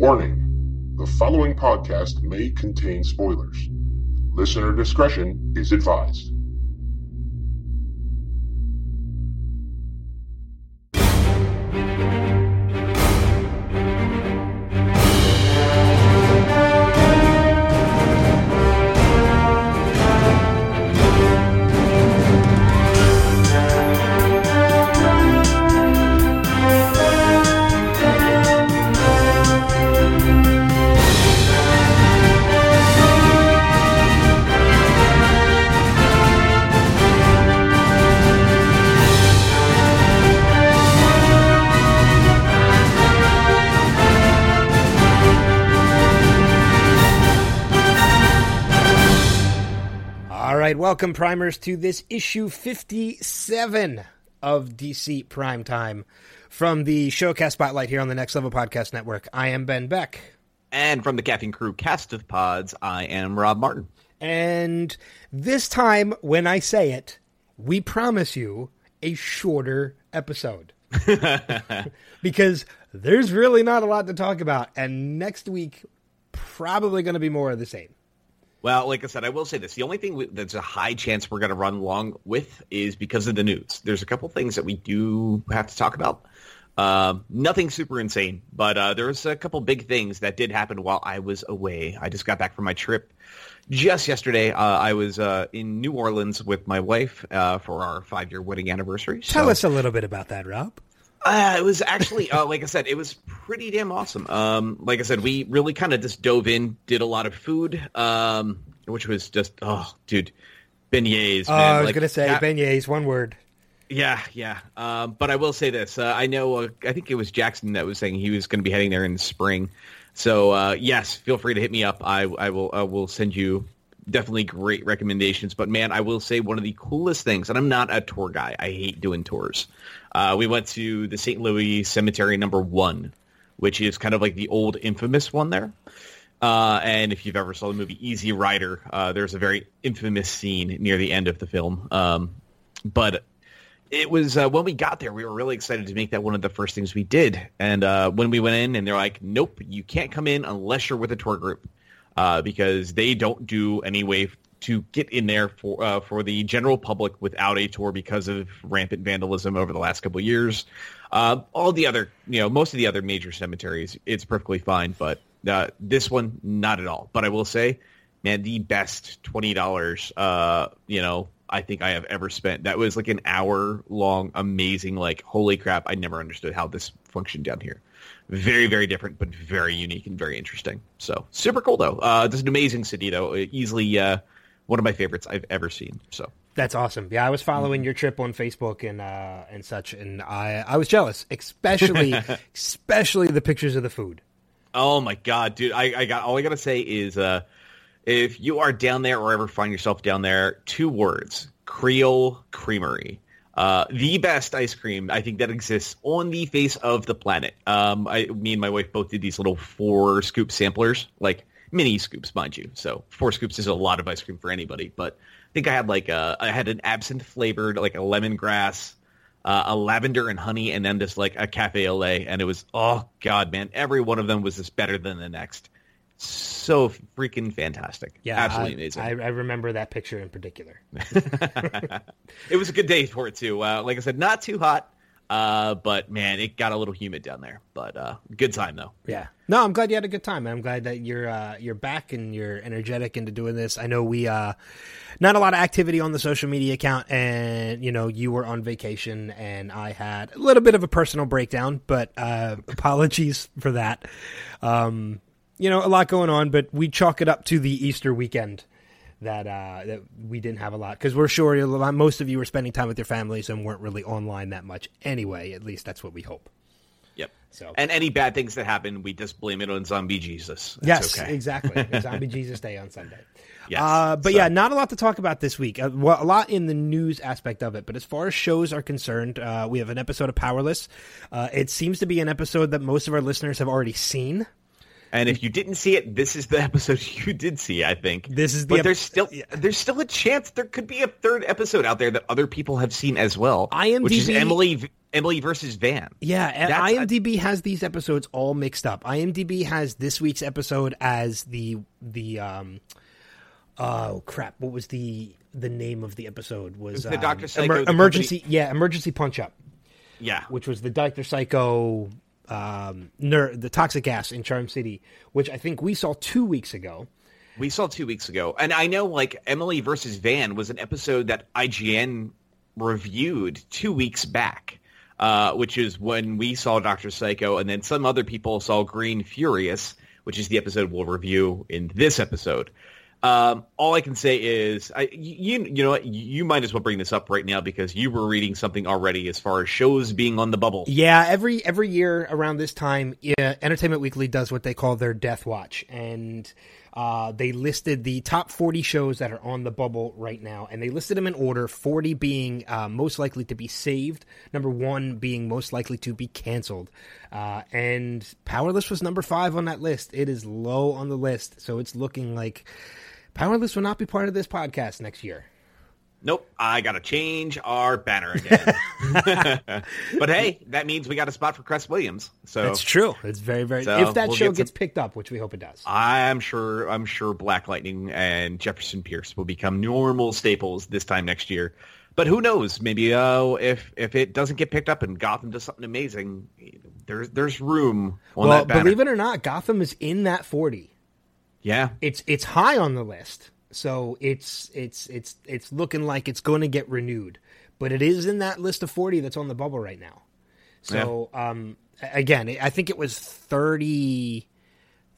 Warning the following podcast may contain spoilers. Listener discretion is advised. Welcome, primers, to this issue 57 of DC Primetime from the Showcast Spotlight here on the Next Level Podcast Network. I am Ben Beck, And from the Caffeine Crew cast of pods, I am Rob Martin. and this time, when I say it, we promise you a shorter episode. because there's really not a lot to talk about, and next week, probably going to be more of the same. Well, like I said, I will say this. The only thing we, that's a high chance we're going to run long with is because of the news. There's a couple things that we do have to talk about. Um, nothing super insane, but uh, there's a couple big things that did happen while I was away. I just got back from my trip just yesterday. Uh, I was uh, in New Orleans with my wife uh, for our five-year wedding anniversary. Tell us a little bit about that, Rob. Uh, it was actually, uh, like I said, it was pretty damn awesome. Um, like I said, we really kind of just dove in, did a lot of food, um, which was just, oh, dude, beignets. Oh, man. I was Like, going to say beignets, one word. yeah, yeah. Um, but I will say this: uh, I know, uh, I think it was Jackson that was saying he was going to be heading there in the spring. So uh, yes, feel free to hit me up. I, I will, I will send you definitely great recommendations. But man, I will say one of the coolest things, and I'm not a tour guy. I hate doing tours. Uh, we went to the St. Louis Cemetery Number One, which is kind of like the old infamous one there. Uh, and if you've ever saw the movie Easy Rider, uh, there's a very infamous scene near the end of the film. Um, but it was uh, when we got there, we were really excited to make that one of the first things we did. And uh, when we went in, and they're like, "Nope, you can't come in unless you're with a tour group, uh, because they don't do any way to get in there for uh, for the general public without a tour because of rampant vandalism over the last couple years. Uh, all the other, you know, most of the other major cemeteries, it's perfectly fine, but uh, this one, not at all. But I will say, man, the best twenty dollars, uh, you know, I think I have ever spent. That was like an hour long, amazing. Like, holy crap! I never understood how this functioned down here. Very, very different, but very unique and very interesting. So super cool though. Uh, this is an amazing city though. Easily uh, one of my favorites I've ever seen. So That's awesome. Yeah, I was following your trip on Facebook and uh, and such, and I I was jealous, especially especially the pictures of the food. Oh my god, dude! I, I got all I gotta say is, uh, if you are down there or ever find yourself down there, two words: Creole Creamery. Uh, the best ice cream I think that exists on the face of the planet. Um, I, me and my wife both did these little four scoop samplers, like mini scoops, mind you. So four scoops is a lot of ice cream for anybody. But I think I had like a, I had an absinthe flavored, like a lemongrass, uh, a lavender and honey, and then just like a cafe au lait, and it was oh god, man, every one of them was just better than the next. So freaking fantastic! Yeah, absolutely I, amazing. I, I remember that picture in particular. it was a good day for it too. Uh, like I said, not too hot, uh, but man, it got a little humid down there. But uh, good time though. Yeah. No, I'm glad you had a good time. I'm glad that you're uh, you're back and you're energetic into doing this. I know we uh, not a lot of activity on the social media account, and you know you were on vacation, and I had a little bit of a personal breakdown, but uh, apologies for that. Um, you know, a lot going on, but we chalk it up to the Easter weekend that uh, that we didn't have a lot because we're sure a lot, most of you were spending time with your families and weren't really online that much anyway. At least that's what we hope. Yep. So And any bad things that happen, we just blame it on zombie Jesus. That's yes, okay. exactly. Zombie Jesus Day on Sunday. Yes. Uh, but So- yeah, not a lot to talk about this week. Uh, well, a lot in the news aspect of it, but as far as shows are concerned, uh, we have an episode of Powerless. Uh, it seems to be an episode that most of our listeners have already seen. And if you didn't see it, this is the episode you did see. I think This is the but ep- there's still there's still a chance there could be a third episode out there that other people have seen as well. IMDb which is Emily Emily versus Van. Yeah, and That's- IMDb has these episodes all mixed up. IMDb has this week's episode as the the um oh crap, what was the the name of the episode was the um, Dr. Psycho, the emergency yeah, emergency punch up, Yeah, which was the Dr. Psycho um ner- the toxic gas in Charm City, which I think we saw 2 weeks ago. we saw two weeks ago, and I know like Emily versus Van was an episode that IGN reviewed two weeks back. Uh, which is when we saw Doctor Psycho, and then some other people saw Green Furious, which is the episode we'll review in this episode. Um, all I can say is, I, you you know what, you might as well bring this up right now because you were reading something already as far as shows being on the bubble. Yeah, every every year around this time, yeah, Entertainment Weekly does what they call their Death Watch, and uh, they listed the top forty shows that are on the bubble right now, and they listed them in order. Forty being uh, most likely to be saved, number one being most likely to be canceled, uh, and Powerless was number five on that list. It is low on the list, so it's looking like Powerless will not be part of this podcast next year. Nope, I gotta change our banner again. but hey, that means we got a spot for Cress Williams. So That's true. It's very very. So, if that we'll show get some- gets picked up, which we hope it does. I'm sure I'm sure Black Lightning and Jefferson Pierce will become normal staples this time next year. But who knows? Maybe uh, if if it doesn't get picked up and Gotham does something amazing, there's there's room on well, that banner. believe it or not, Gotham is in that forty. Yeah, It's it's high on the list, so it's it's it's it's looking like it's going to get renewed. But it is in that list of forty that's on the bubble right now. So um, again, I think it was 30,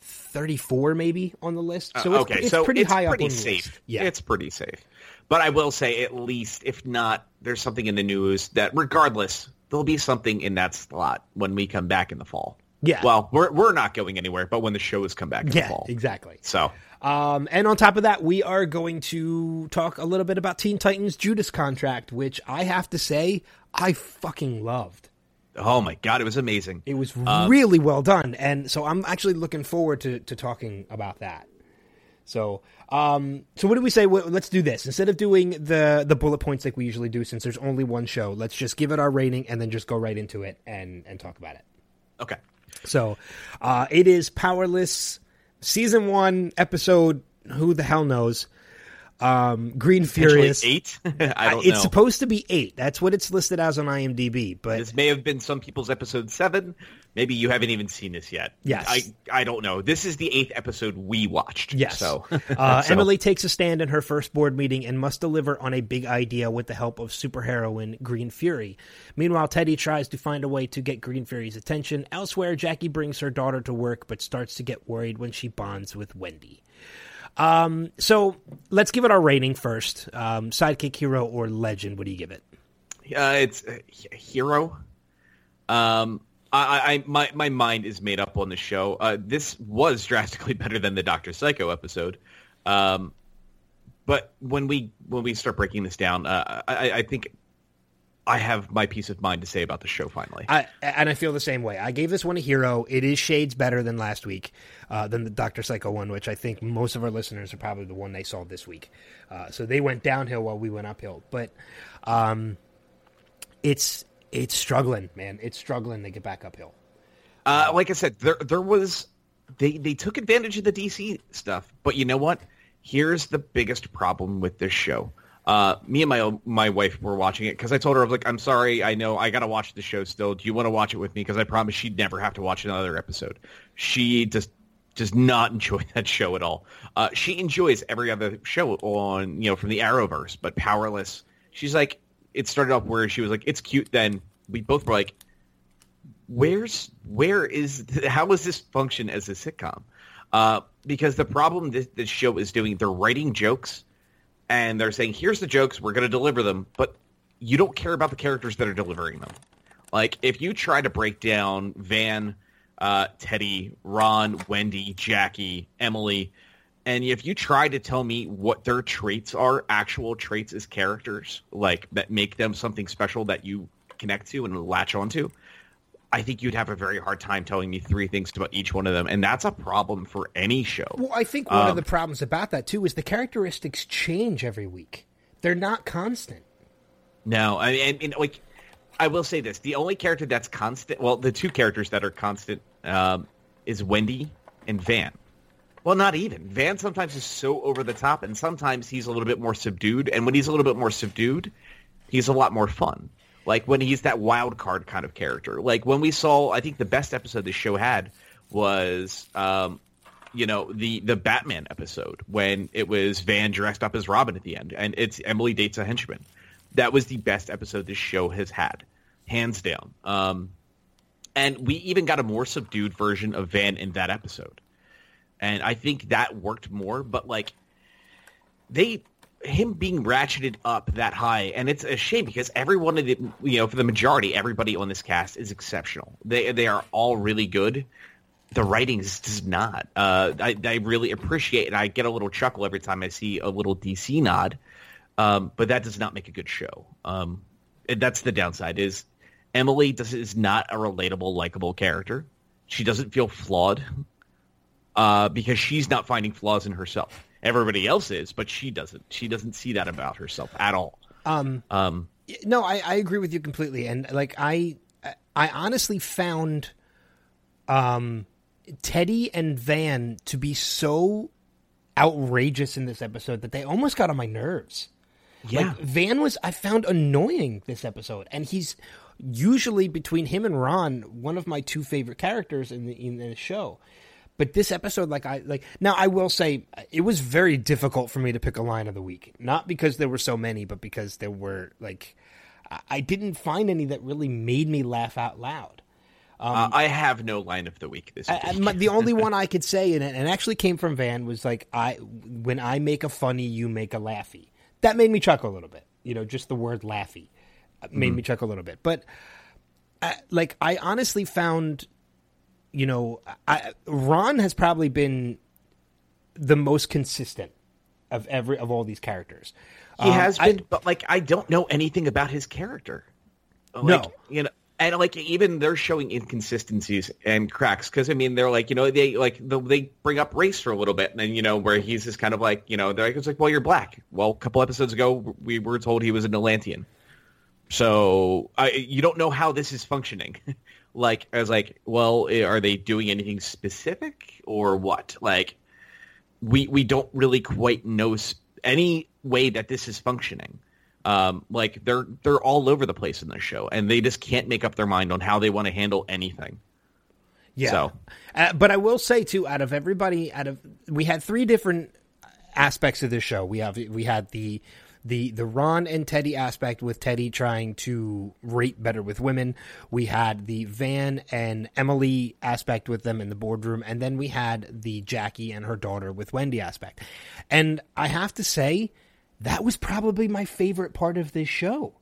34 maybe on the list. So Uh, it's, okay, it's so pretty it's high pretty up on the safe. list. Yeah, it's pretty safe. But I will say, at least if not, there's something in the news that, regardless, there'll be something in that slot when we come back in the fall. Yeah. Well, we're we're not going anywhere, but when the show shows come back in the yeah, fall. exactly. So Um, and on top of that, we are going to talk a little bit about Teen Titans Judas contract, which I have to say I fucking loved. Oh my god, it was amazing. It was Um, really well done, and so I'm actually looking forward to, to talking about that. So, um, so what do we say? Let's do this instead of doing the the bullet points like we usually do, since there's only one show. Let's just give it our rating and then just go right into it and and talk about it. Okay. So, uh, it is Powerless season one episode. Who the hell knows? Um, Green Furious. eight. I don't it's know. supposed to be eight. That's what it's listed as on IMDb. But this may have been some people's episode seven. Maybe you haven't even seen this yet. Yes. I I don't know. This is the eighth episode we watched. Yes. So, uh, so- Emily takes a stand in her first board meeting and must deliver on a big idea with the help of superheroine Green Fury. Meanwhile, Teddy tries to find a way to get Green Fury's attention. Elsewhere, Jackie brings her daughter to work but starts to get worried when she bonds with Wendy. Um, so let's give it our rating first. Um, sidekick, hero, or legend? What do you give it? Uh, it's uh, hero. Um, I, I, my my mind is made up on the show. Uh, this was drastically better than the Doctor Psycho episode. Um, but when we when we start breaking this down, uh, I, I think I have my peace of mind to say about the show finally. I and I feel the same way. I gave this one a hero. It is shades better than last week, uh, than the Doctor Psycho one, which I think most of our listeners are probably the one they saw this week. Uh, so they went downhill while we went uphill. But um, it's it's struggling, man. It's struggling to get back uphill. Uh, like I said, there there was they they took advantage of the DC stuff, but you know what? Here's the biggest problem with this show. Uh, me and my my wife were watching it because I told her I was like, I'm sorry, I know I gotta watch the show still. Do you want to watch it with me? Because I promise she'd never have to watch another episode. She just does not enjoy that show at all. Uh, she enjoys every other show on you know from the Arrowverse, but Powerless. She's like, it started off where she was like, it's cute. Then we both were like, where's where is how is this function as a sitcom? Uh, because the problem this, this show is doing, they're writing jokes and they're saying, here's the jokes, we're going to deliver them, but you don't care about the characters that are delivering them. Like if you try to break down Van, uh, Teddy, Ron, Wendy, Jackie, Emily, and if you try to tell me what their traits are, actual traits as characters, like that make them something special that you connect to and latch onto, I think you'd have a very hard time telling me three things about each one of them, and that's a problem for any show. Well, I think one Um, of the problems about that too is the characteristics change every week. They're not constant. No, I mean, I mean, like, I will say this: the only character that's constant, well, the two characters that are constant, um, is Wendy and Van. Well, not even. Van sometimes is so over the top, and sometimes he's a little bit more subdued. And when he's a little bit more subdued, he's a lot more fun. Like when he's that wild card kind of character. Like when we saw, I think the best episode the show had was, um, you know, the the Batman episode when it was Van dressed up as Robin at the end, and it's Emily dates a henchman. That was the best episode this show has had, hands down. Um, and we even got a more subdued version of Van in that episode and I think that worked more. But like they, him being ratcheted up that high, and it's a shame because everyone of the, you know, for the majority, everybody on this cast is exceptional. They they are all really good. The writing is not. Uh, I, I really appreciate, and I get a little chuckle every time I see a little DC nod. Um, but that does not make a good show. Um, that's the downside. Is Emily does, is not a relatable, likable character. She doesn't feel flawed uh, because she's not finding flaws in herself. Everybody else is, but she doesn't. She doesn't see that about herself at all. Um, Um, no, I, I agree with you completely, and like I, I honestly found, um, Teddy and Van to be so outrageous in this episode that they almost got on my nerves. yeah, Like Van was I found annoying this episode, and he's usually between him and Ron one of my two favorite characters in the in the show. But this episode, like I like now, I will say it was very difficult for me to pick a line of the week. Not because there were so many, but because there were like I- didn't find any that really made me laugh out loud. uh, I have no line of the week this week. I- my- the only one I could say, and it and actually came from Van, was like I when I make a funny, you make a laughy. That made me chuckle a little bit. You know, just the word laughy uh, made me chuckle a little bit. But I, like, I honestly found, you know, I, Ron has probably been the most consistent of every of all these characters. he Um, has I- been, but like I don't know anything about his character. Like, No. you know, and like even they're showing inconsistencies and cracks because I mean they're like you know they like the, they bring up race for a little bit and then you know where he's just kind of like you know they're like it's like well you're black. Well, a couple episodes ago we were told he was an Atlantean. So I, you don't know how this is functioning. like I was like, well, eh, are they doing anything specific or what? Like we we don't really quite know any way that this is functioning. Um, like they're they're all over the place in this show, and they just can't make up their mind on how they want to handle anything. Yeah. So- Uh, but I will say too, out of everybody, out of we had three different aspects of this show. We have we had the the the Ron and Teddy aspect with Teddy trying to rate better with women. We had the Van and Emily aspect with them in the boardroom, and then we had the Jackie and her daughter with Wendy aspect. And I have to say, that was probably my favorite part of this show.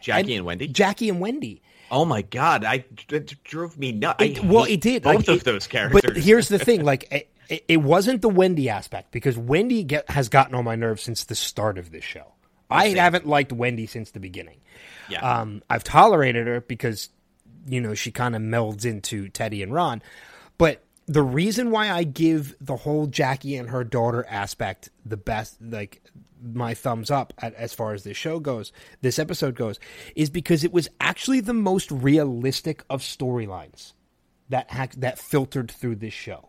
Jackie and, Wendy. Jackie and Wendy. oh my god, I it drove me nuts. It- well, it did. both Like, of it- those characters. But here's the thing: like, it wasn't the Wendy aspect because Wendy get, has gotten on my nerves since the start of this show. I haven't liked Wendy since the beginning. yeah, Um, I've tolerated her because you know she kind of melds into Teddy and Ron, but the reason why I give the whole Jackie and her daughter aspect the best, like my thumbs up at, as far as this show goes, this episode goes, is because it was actually the most realistic of storylines that ha- that filtered through this show.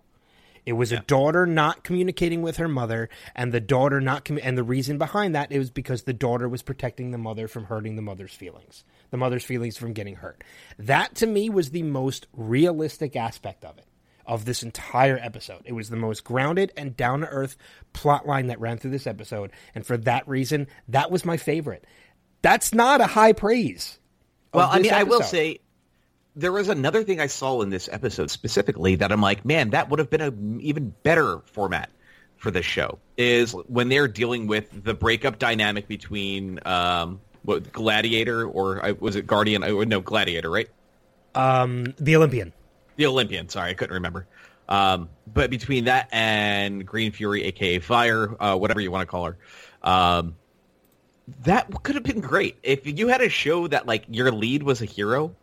It was a daughter not communicating with her mother, and the daughter not commu- and the reason behind that it was because the daughter was protecting the mother from hurting the mother's feelings, the mother's feelings from getting hurt. That to me was the most realistic aspect of it, of this entire episode. It was the most grounded and down to earth plot line that ran through this episode, and for that reason, that was my favorite. That's not a high praise. well, I mean, I will say there was another thing I saw in this episode specifically that I'm like, man, that would have been an even better format for this show. Is when they're dealing with the breakup dynamic between um, what Gladiator or uh, was it Guardian? I no Gladiator, right? um, the Olympian. The Olympian. Sorry, I couldn't remember. Um, but between that and Green Fury, aka Fire, uh, whatever you want to call her, um, that could have been great if you had a show that like your lead was a hero.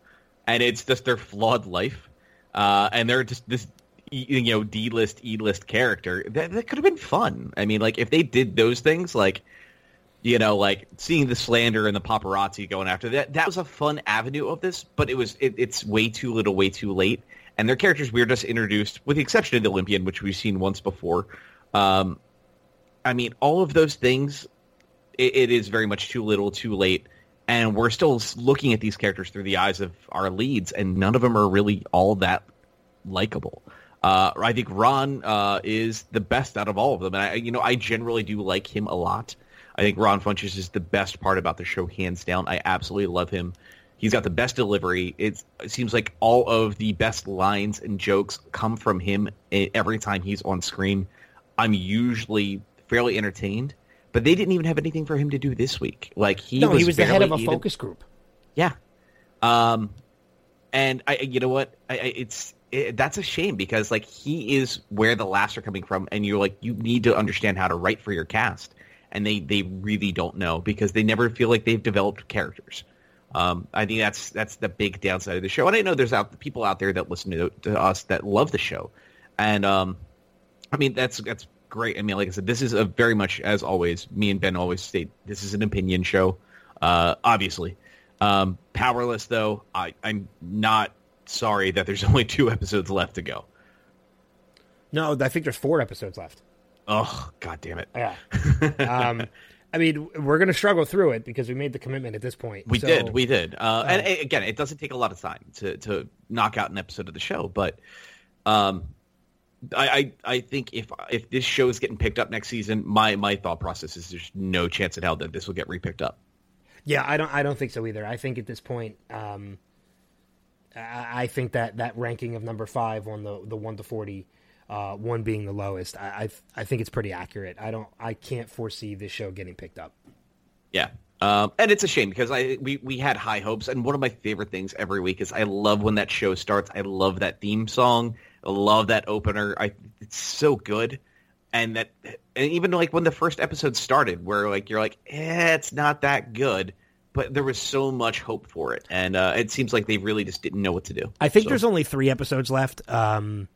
And it's just their flawed life, uh, and they're just this you know D list E list character that, that could have been fun. I mean, like if they did those things, like you know, like seeing the slander and the paparazzi going after that, that was a fun avenue of this, but it was it, it's way too little, way too late, and their characters we were just introduced, with the exception of the Olympian, which we've seen once before. Um, I mean, all of those things, it, it is very much too little, too late and we're still looking at these characters through the eyes of our leads, and none of them are really all that likable. Uh, I think Ron uh, is the best out of all of them, and I, you know, I generally do like him a lot. I think Ron Funches is the best part about the show, hands down. I absolutely love him. He's got the best delivery. It's, it seems like all of the best lines and jokes come from him every time he's on screen. I'm usually fairly entertained but they didn't even have anything for him to do this week. Like he no, was he was the head of a even, focus group. Yeah, um, and I, you know what? I, I, it's it, that's a shame because like he is where the laughs are coming from, and you're like you need to understand how to write for your cast, and they they really don't know because they never feel like they've developed characters. Um, I think that's that's the big downside of the show, and I know there's out people out there that listen to, to us that love the show, and um, I mean that's that's great. I mean, like I said, this is a very much as always. Me and Ben always state this is an opinion show. Uh, obviously, um, powerless though. I, I'm not sorry that there's only two episodes left to go. No, I think there's four episodes left. Oh, god damn it! Yeah. um, I mean, we're going to struggle through it because we made the commitment at this point. We so, did, we did. Uh, uh, and again, it doesn't take a lot of time to to knock out an episode of the show, but um, I, I, I think if if this show is getting picked up next season, my my thought process is there's no chance in hell that this will get repicked up. Yeah, I don't I don't think so either. I think at this point, um, I, I think that that ranking of number five on the the one to forty, uh, one being the lowest, I, I I think it's pretty accurate. I don't I can't foresee this show getting picked up. Yeah. Um, and it's a shame because I we, we had high hopes, and one of my favorite things every week is I love when that show starts. I love that theme song love that opener. I it's so good. And that and even like when the first episode started where like you're like, eh, it's not that good. But there was so much hope for it. And uh, it seems like they really just didn't know what to do. I think so. there's only three episodes left. Um,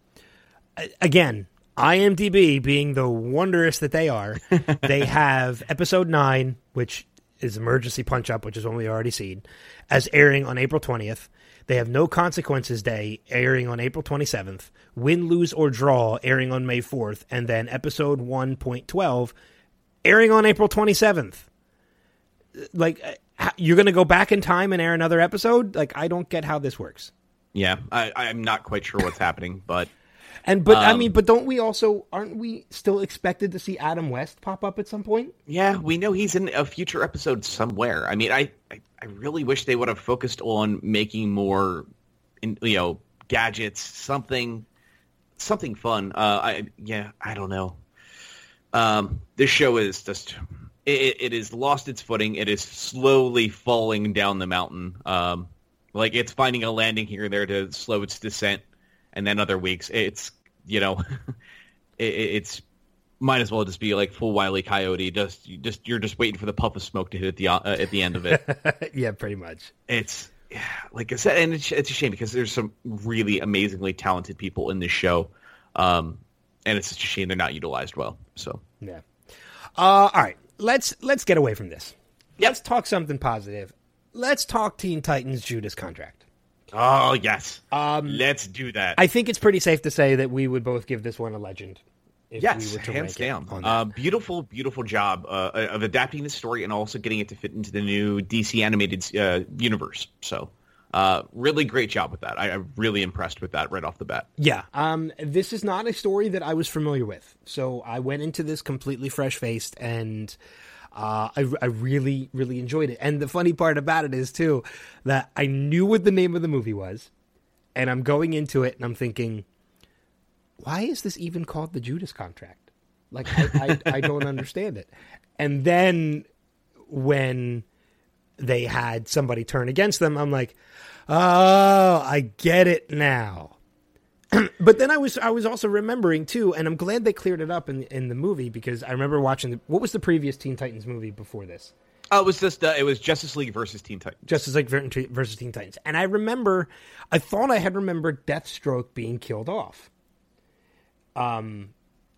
again, IMDb being the wondrous that they are, they have episode nine, which is Emergency Punch Up, which is one we already seen, as airing on April 20th. They have No Consequences Day airing on April 27th, Win, Lose, or Draw airing on May 4th, and then episode 1.12 airing on April 27th. Like, uh, you're going to go back in time and air another episode? Like, I don't get how this works. Yeah, I, I'm not quite sure what's happening, but. And but um, I mean, but don't we also aren't we still expected to see Adam West pop up at some point? Yeah, we know he's in a future episode somewhere. I mean, I I, I really wish they would have focused on making more, in, you know, gadgets, something, something fun. Uh, I yeah, I don't know. Um, this show is just it, it is lost its footing. It is slowly falling down the mountain. Um, like it's finding a landing here and there to slow its descent, and then other weeks it's you know, it, it's might as well just be like full wily coyote. Just, you just you're just waiting for the puff of smoke to hit at the uh, at the end of it. yeah, pretty much. It's yeah, like I said, and it's, it's a shame because there's some really amazingly talented people in this show, um, and it's just a shame they're not utilized well. So yeah. Uh, all right, let's let's get away from this. Yep. Let's talk something positive. Let's talk Teen Titans Judas contract. Oh yes, um, let's do that. I think it's pretty safe to say that we would both give this one a legend. yes, we hands down. Uh, beautiful, beautiful job uh, of adapting the story and also getting it to fit into the new DC animated uh, universe. So, uh, really great job with that. I, am really impressed with that right off the bat. Yeah, um, this is not a story that I was familiar with, so I went into this completely fresh faced and. Uh, I, I really, really enjoyed it. And the funny part about it is, too, that I knew what the name of the movie was. And I'm going into it and I'm thinking, why is this even called the Judas contract? Like, I, I, I don't understand it. And then when they had somebody turn against them, I'm like, oh, I get it now. but then I was I was also remembering too, and I'm glad they cleared it up in in the movie because I remember watching the, what was the previous Teen Titans movie before this? Oh, it was just uh, it was Justice League versus Teen Titans. Justice League versus Teen Titans. And I remember, I thought I had remembered Deathstroke being killed off. Um,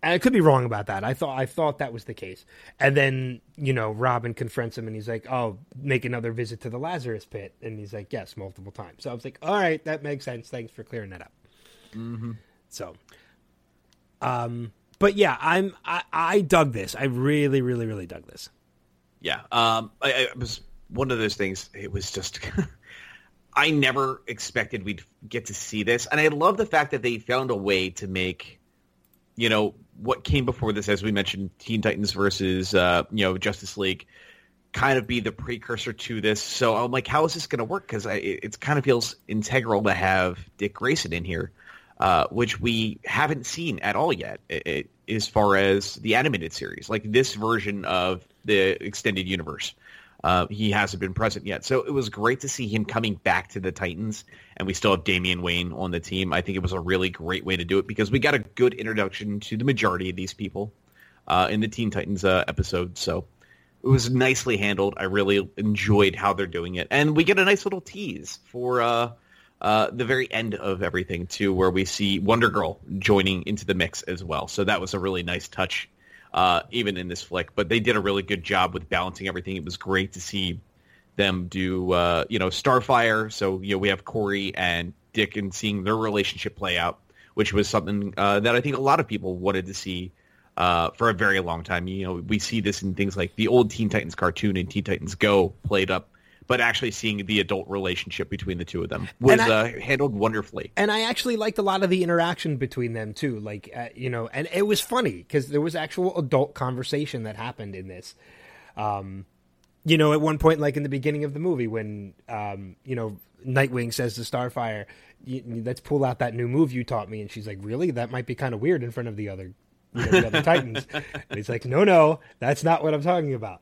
and I could be wrong about that. I thought I thought that was the case. And then you know Robin confronts him, and he's like, "Oh, make another visit to the Lazarus Pit," and he's like, "Yes, multiple times." So I was like, "All right, that makes sense. Thanks for clearing that up." Mm-hmm. So, um, but yeah, I'm I, I dug this. I really, really, really dug this. Yeah, um, I, I was one of those things. It was just. I never expected we'd get to see this, and I love the fact that they found a way to make, you know, what came before this, as we mentioned, Teen Titans versus uh, you know Justice League, kind of be the precursor to this. So I'm like, how is this going to work? Because it, it kind of feels integral to have Dick Grayson in here, uh, which we haven't seen at all yet, it, it, as far as the animated series, like this version of the extended universe. Uh, he hasn't been present yet. So it was great to see him coming back to the Titans, and we still have Damian Wayne on the team. I think it was a really great way to do it because we got a good introduction to the majority of these people uh, in the Teen Titans uh, episode. So it was nicely handled. I really enjoyed how they're doing it, and we get a nice little tease for uh, the very end of everything too, where we see Wonder Girl joining into the mix as well. So that was a really nice touch uh, even in this flick. But they did a really good job with balancing everything. It was great to see them do, uh, you know, Starfire. So you know, we have Kory and Dick and seeing their relationship play out, which was something uh, that I think a lot of people wanted to see. Uh, for a very long time, you know, we see this in things like the old Teen Titans cartoon and Teen Titans Go played up but actually seeing the adult relationship between the two of them was I, uh, handled wonderfully. And I actually liked a lot of the interaction between them too. Like, uh, you know, and it was funny because there was actual adult conversation that happened in this. Um, you know, at one point, like in the beginning of the movie, when um, you know Nightwing says to Starfire, "Let's pull out that new move you taught me," and she's like, "Really? That might be kind of weird in front of the other." You know, the other Titans. And he's like, no, no, that's not what I'm talking about.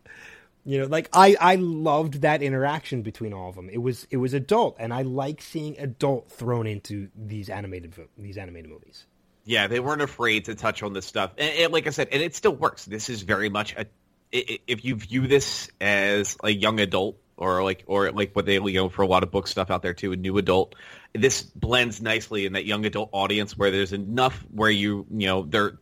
You know, like I I loved that interaction between all of them. It was it was adult, and I like seeing adult thrown into these animated these animated movies. Yeah, they weren't afraid to touch on this stuff, and, and like I said, and it still works. This is very much a if you view this as a young adult or like or like what they you know for a lot of book stuff out there too, a new adult. This blends nicely in that young adult audience where there's enough where you you know they're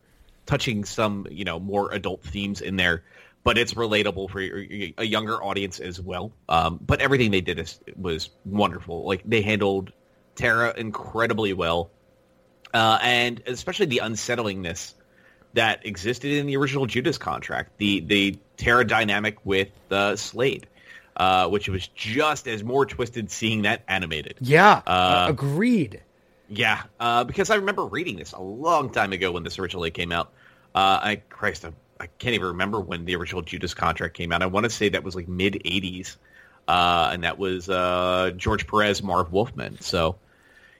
touching some you know more adult themes in there but it's relatable for a younger audience as well. Um, but everything they did is, was wonderful. Like they handled Terra incredibly well, uh, and especially the unsettlingness that existed in the original Judas contract. The the Terra dynamic with uh, Slade. Uh, which was just as more twisted seeing that animated. Yeah, uh, agreed. Yeah, uh, because I remember reading this a long time ago when this originally came out. Uh, I Christ, I'm I can't even remember when the original Judas contract came out. I want to say that was like mid '80s, uh, and that was uh, George Perez, Marv Wolfman. So,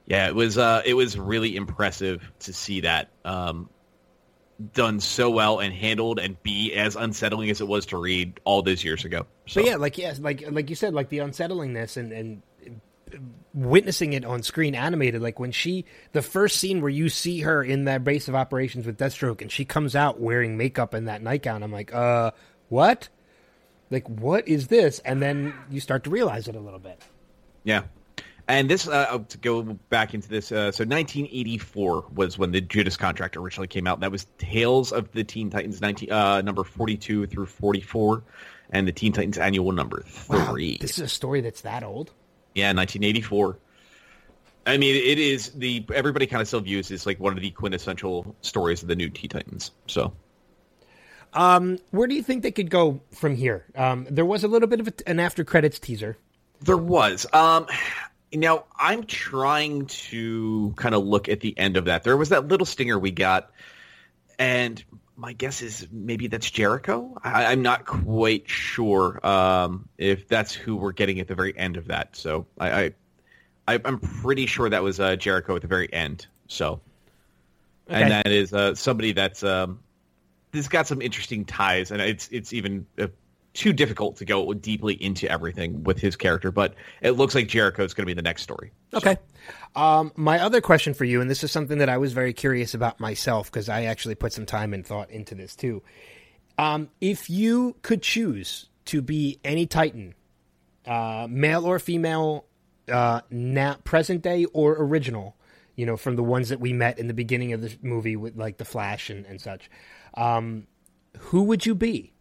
yeah, it was uh, it was really impressive to see that um, done so well and handled and be as unsettling as it was to read all those years ago. So but yeah, like yes, like like you said, like the unsettlingness and and witnessing it on screen animated like when she the first scene where you see her in that base of operations with deathstroke and she comes out wearing makeup and that nightgown i'm like uh what? Like what is this? And then you start to realize it a little bit. Yeah. And this uh, oh, to go back into this uh, so 1984 was when the judas contract originally came out. That was tales of the teen titans 19 uh, number 42 through 44 and the teen titans annual number three. Wow, this is a story that's that old yeah, 1984. I mean, it is the everybody kind of still views this like one of the quintessential stories of the new Teen Titans. So, um, where do you think they could go from here? Um, there was a little bit of a, an after credits teaser. There was. Um, now I'm trying to kind of look at the end of that. There was that little stinger we got, and my guess is maybe that's Jericho. I, am not quite sure um, if that's who we're getting at the very end of that. So I, I am pretty sure that was uh, Jericho at the very end. So, okay. and that is uh, somebody that's um, has got some interesting ties, and it's it's even uh, too difficult to go deeply into everything with his character. But it looks like Jericho is going to be the next story. Okay. So. Um, my other question for you, and this is something that I was very curious about myself because I actually put some time and thought into this too. Um, if you could choose to be any Titan, uh, male or female, uh, present day or original, you know, from the ones that we met in the beginning of the movie with like the Flash and, and such, um, who would you be?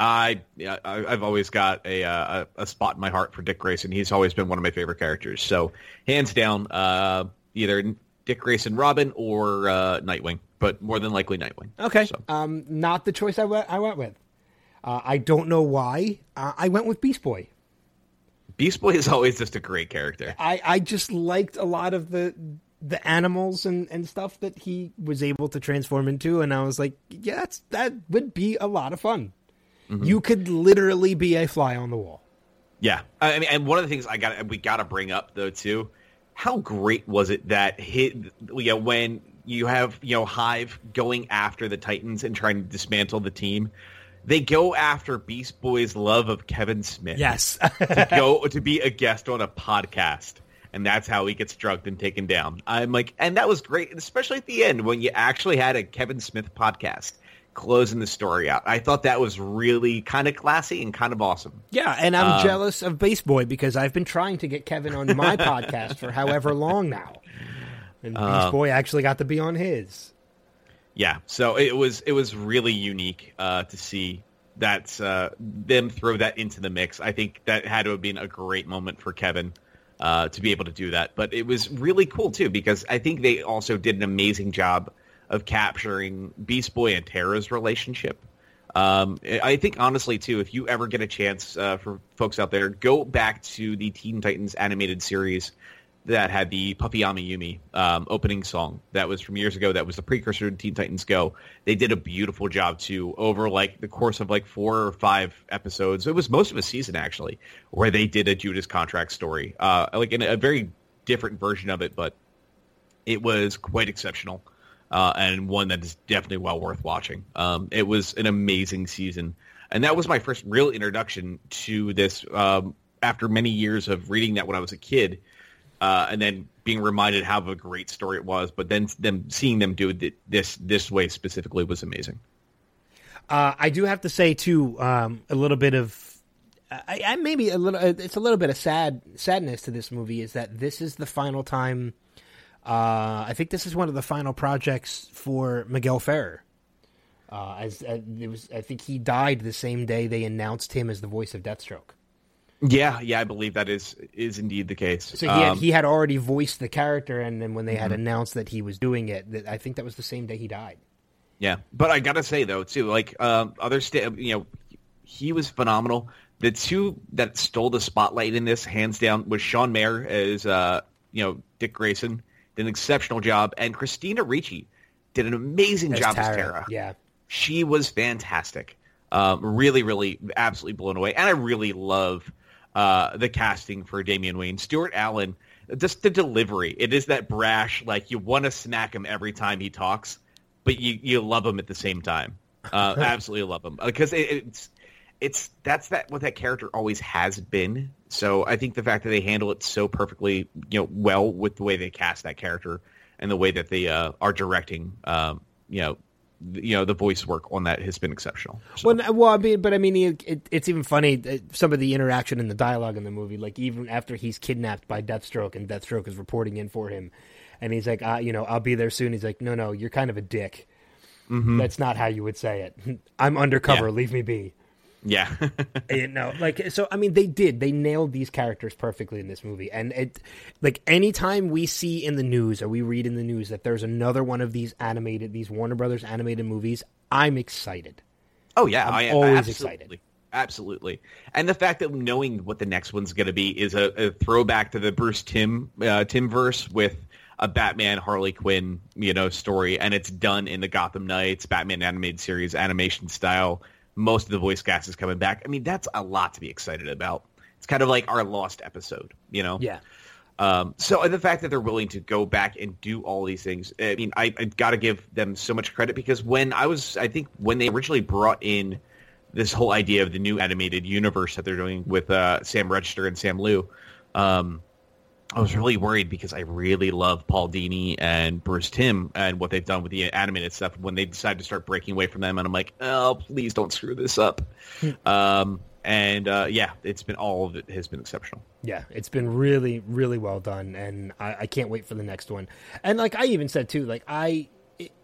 I, I I've always got a, uh, a spot in my heart for Dick Grayson. He's always been one of my favorite characters. So hands down, uh, either Dick Grayson, Robin, or uh, Nightwing, but more than likely Nightwing. Okay, So. um, not the choice I went I went with. Uh, I don't know why. Uh, I went with Beast Boy. Beast Boy is always just a great character. I, I just liked a lot of the the animals and, and stuff that he was able to transform into, and I was like, yeah, that's that would be a lot of fun. Mm-hmm. You could literally be a fly on the wall. Yeah, I mean, and one of the things I got we got to bring up though too, how great was it that hit know when you have you know Hive going after the Titans and trying to dismantle the team, they go after Beast Boy's love of Kevin Smith. Yes, to go to be a guest on a podcast. And that's how he gets drugged and taken down. I'm like, and that was great, especially at the end when you actually had a Kevin Smith podcast closing the story out. I thought that was really kind of classy and kind of awesome. yeah, and I'm jealous of Beast Boy because I've been trying to get Kevin on my podcast for however long now, and Beast Boy actually got to be on his. Yeah, so it was it was really unique uh, to see that uh, them throw that into the mix. I think that had to have been a great moment for Kevin uh, to be able to do that. But it was really cool too because I think they also did an amazing job of capturing Beast Boy and Terra's relationship. Um, I think honestly too, if you ever get a chance uh, for folks out there, go back to the Teen Titans animated series that had the Puffy Yumi um, opening song that was from years ago. That was the precursor to Teen Titans Go. They did a beautiful job too over like the course of like four or five episodes. It was most of a season actually, where they did a Judas contract story, uh, like in a very different version of it, but it was quite exceptional. Uh, and one that is definitely well worth watching. Um, it was an amazing season, and that was my first real introduction to this. Um, after many years of reading that when I was a kid, uh, and then being reminded how a great story it was, but then them seeing them do it this this way specifically was amazing. Uh, I do have to say too, um, a little bit of, I, I maybe a little. It's a little bit of sad sadness to this movie is that this is the final time. Uh, I think this is one of the final projects for Miguel Ferrer. Uh, as uh, it was, I think he died the same day they announced him as the voice of Deathstroke. Yeah, yeah, I believe that is is indeed the case. So he had, Um, he had already voiced the character, and then when they Mm-hmm. had announced that he was doing it, that I think that was the same day he died. Yeah, but I gotta say though too, like um, other sta- you know, he was phenomenal. The two that stole the spotlight in this, hands down, was Sean Maher as uh, you know Dick Grayson did an exceptional job, and Christina Ricci did an amazing As job as Terra, Terra. yeah. she was fantastic. Um, really, really, absolutely blown away, and I really love uh, the casting for Damian Wayne, Stuart Allan. Just the delivery. It is that brash, like you want to smack him every time he talks, but you you love him at the same time. Uh, absolutely love him because it, it's it's that's that what that character always has been. So I think the fact that they handle it so perfectly, you know, well with the way they cast that character and the way that they uh, are directing, um, you know, you know, the voice work on that has been exceptional. So, Well, well, I mean, but I mean, it, it, it's even funny some of the interaction and the dialogue in the movie. Like even after he's kidnapped by Deathstroke and Deathstroke is reporting in for him, and he's like, uh, you know, I'll be there soon. He's like, no, no, you're kind of a dick. That's not how you would say it. I'm undercover. Yeah. Leave me be. Yeah, you know like so i mean they did they nailed these characters perfectly in this movie and it like anytime we see in the news or we read in the news that there's another one of these animated these warner brothers animated movies i'm excited Oh yeah, I'm I, always absolutely. excited. Absolutely, and the fact that knowing what the next one's going to be is a, a throwback to the Bruce Timm uh, Timm verse with a Batman Harley Quinn you know story, and it's done in the Gotham Knights Batman animated series animation style. Most of the voice cast is coming back. I mean, that's a lot to be excited about. It's kind of like our lost episode, you know. yeah Um, so and the fact that they're willing to go back and do all these things, I mean, I, I got to give them so much credit because when I was, I think when they originally brought in this whole idea of the new animated universe that they're doing with uh, Sam Register and Sam Liu, um, I was really worried because I really love Paul Dini and Bruce Timm and what they've done with the animated stuff when they decided to start breaking away from them. And I'm like, oh, please don't screw this up. um, and uh, yeah, it's been all of it has been exceptional. Yeah, it's been really, really well done, and I, I can't wait for the next one. And like I even said too, like I,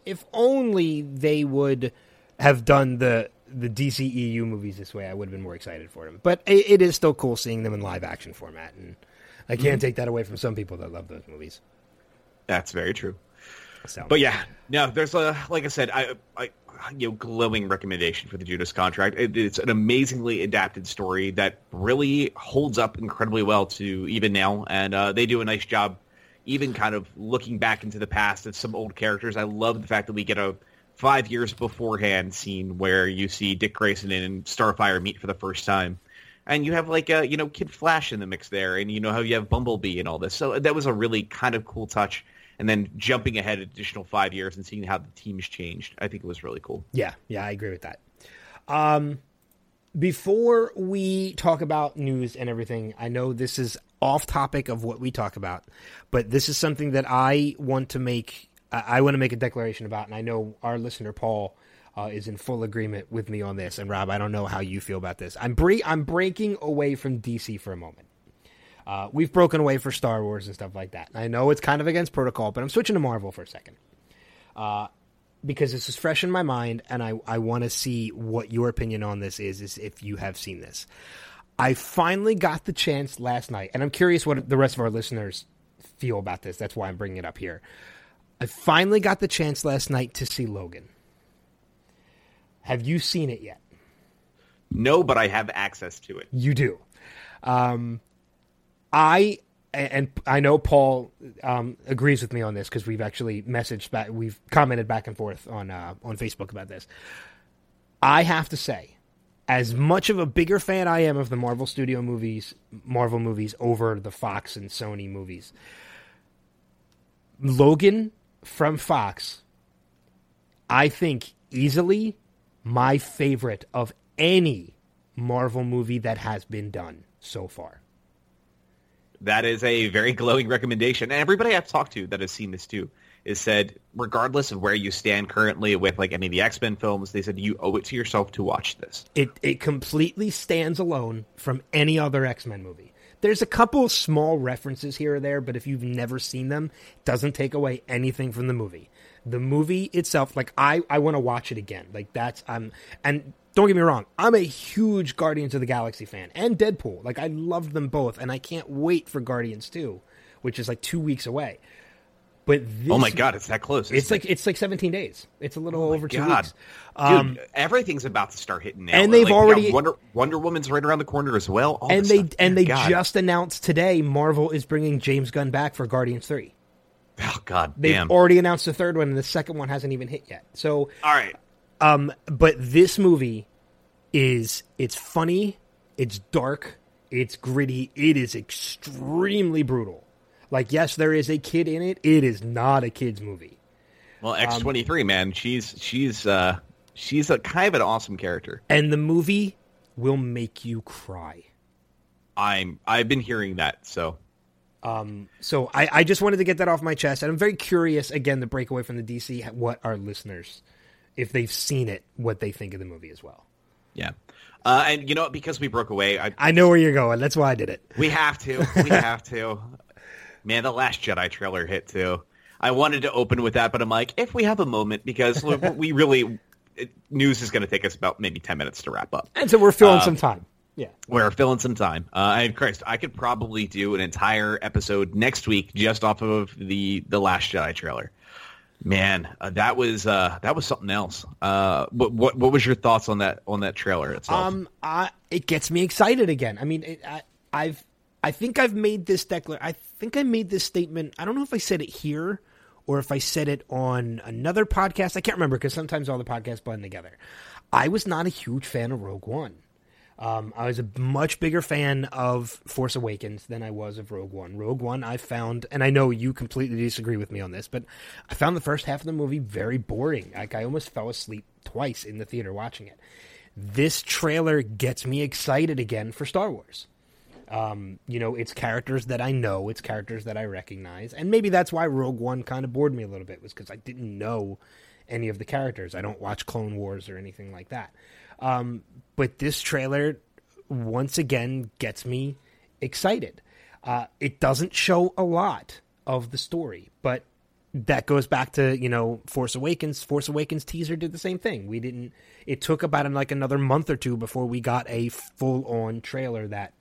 if only they would have done the the DCEU movies this way, I would have been more excited for them. But it, it is still cool seeing them in live action format, and I can't mm-hmm. take that away from some people that love those movies. That's very true. But yeah, no, there's a like I said, I, I you know glowing recommendation for the Judas Contract. It, it's an amazingly adapted story that really holds up incredibly well to even now, and uh, they do a nice job, even kind of looking back into the past of some old characters. I love the fact that we get a five years beforehand scene where you see Dick Grayson and Starfire meet for the first time. And you have like a you know Kid Flash in the mix there, and you know how you have Bumblebee and all this. So that was a really kind of cool touch and then jumping ahead additional five years and seeing how the team's changed. I think it was really cool. Yeah, yeah, I agree with that. Um, before we talk about news and everything, I know this is off topic of what we talk about, but this is something that I want to make. I want to make a declaration about, and I know our listener Paul uh, is in full agreement with me on this. And Rob, I don't know how you feel about this. I'm bre- I'm breaking away from DC for a moment. Uh, we've broken away for Star Wars and stuff like that. I know it's kind of against protocol, but I'm switching to Marvel for a second. Uh, because this is fresh in my mind, and I, I want to see what your opinion on this is, is if you have seen this. I finally got the chance last night, and I'm curious what the rest of our listeners feel about this. That's why I'm bringing it up here. I finally got the chance last night to see Logan. Have you seen it yet? No, but I have access to it. You do. Um, I and I know Paul um, agrees with me on this because we've actually messaged back, we've commented back and forth on uh, on Facebook about this. I have to say, as much of a bigger fan I am of the Marvel Studio movies, Marvel movies over the Fox and Sony movies, Logan from Fox, I think easily my favorite of any Marvel movie that has been done so far that is a very glowing recommendation. And everybody I've talked to that has seen this too is said, regardless of where you stand currently with like any of the X Men films, they said you owe it to yourself to watch this. It it completely stands alone from any other X Men movie. There's a couple small references here or there, but if you've never seen them, it doesn't take away anything from the movie. The movie itself, like I, I want to watch it again. Like that's I'm and don't get me wrong, I'm a huge Guardians of the Galaxy fan and Deadpool. Like I loved them both, and I can't wait for Guardians 2, which is like two weeks away. But this, oh my god, it's that close! It's like it? it's like 17 days. It's a little oh over two god. weeks. Um, Dude, everything's about to start hitting now. And they've like, already Wonder Wonder Woman's right around the corner as well. All and they stuff. and they god. just announced today Marvel is bringing James Gunn back for Guardians 3. Oh god, they've damn. already announced the third one, and the second one hasn't even hit yet. So, all right, um, but this movie is it's funny, it's dark, it's gritty, it is extremely brutal. Like, yes, there is a kid in it. It is not a kids movie. Well, X twenty three, man, she's she's uh she's a kind of an awesome character, and the movie will make you cry. I'm I've been hearing that, so um, so I, I just wanted to get that off my chest, and I'm very curious again to break away from the DC. What our listeners, if they've seen it, what they think of the movie as well. Yeah. Uh, and you know, because we broke away, I, I know where you're going. That's why I did it. We have to. We have to. Man, the Last Jedi trailer hit too. I wanted to open with that, but I'm like, if we have a moment, because we really it, news is going to take us about maybe ten minutes to wrap up, and so we're filling uh, some time. Yeah, we're filling some time. Uh, and Christ, I could probably do an entire episode next week just off of the the Last Jedi trailer. Man, uh, that was uh, that was something else. Uh, what, what what was your thoughts on that on that trailer itself? Um, I, it gets me excited again. I mean, it, I, I've I think I've made this declaration. I think I made this statement. I don't know if I said it here or if I said it on another podcast. I can't remember because sometimes all the podcasts blend together. I was not a huge fan of Rogue One. Um, I was a much bigger fan of Force Awakens than I was of Rogue One. Rogue One, I found, and I know you completely disagree with me on this, but I found the first half of the movie very boring. Like I almost fell asleep twice in the theater watching it. This trailer gets me excited again for Star Wars. Um, you know, it's characters that I know, it's characters that I recognize, and maybe that's why Rogue One kind of bored me a little bit was because I didn't know any of the characters. I don't watch Clone Wars or anything like that. Um, but this trailer once again gets me excited. Uh, it doesn't show a lot of the story, but that goes back to you know Force Awakens. Force Awakens teaser did the same thing. We didn't. It took about like another month or two before we got a full on trailer that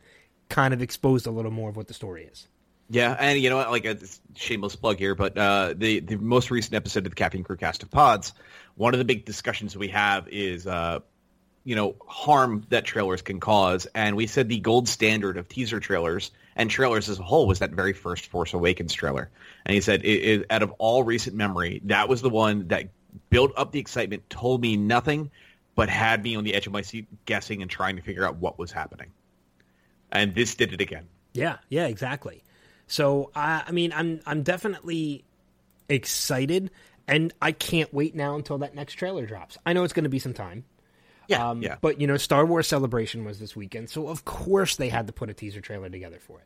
kind of exposed a little more of what the story is. Yeah, and you know what? Like a shameless plug here, but uh, the the most recent episode of the Caffeine Crewcast of Pods, one of the big discussions we have is uh, you know harm that trailers can cause, and we said the gold standard of teaser trailers and trailers as a whole was that very first Force Awakens trailer, and he said it, it, out of all recent memory, that was the one that built up the excitement, told me nothing, but had me on the edge of my seat guessing and trying to figure out what was happening, and this did it again. Yeah, yeah, exactly. So I, I mean, I'm I'm definitely excited, and I can't wait now until that next trailer drops. I know it's going to be some time. Yeah, um, yeah. But you know, Star Wars Celebration was this weekend, so of course they had to put a teaser trailer together for it.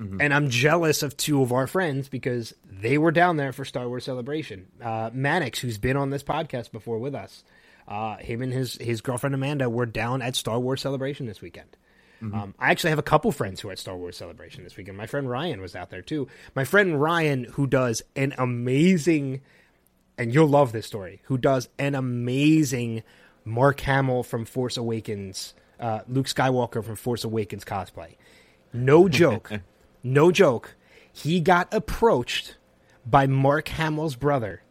Mm-hmm. And I'm jealous of two of our friends because they were down there for Star Wars Celebration. Uh, Mannix, who's been on this podcast before with us, uh, him and his his girlfriend Amanda were down at Star Wars Celebration this weekend. Mm-hmm. Um, I actually have a couple friends who are at Star Wars Celebration this weekend. My friend Ryan was out there too. My friend Ryan, who does an amazing, and you'll love this story, who does an amazing Mark Hamill from Force Awakens, uh, Luke Skywalker from Force Awakens cosplay. No joke, no joke. He got approached by Mark Hamill's brother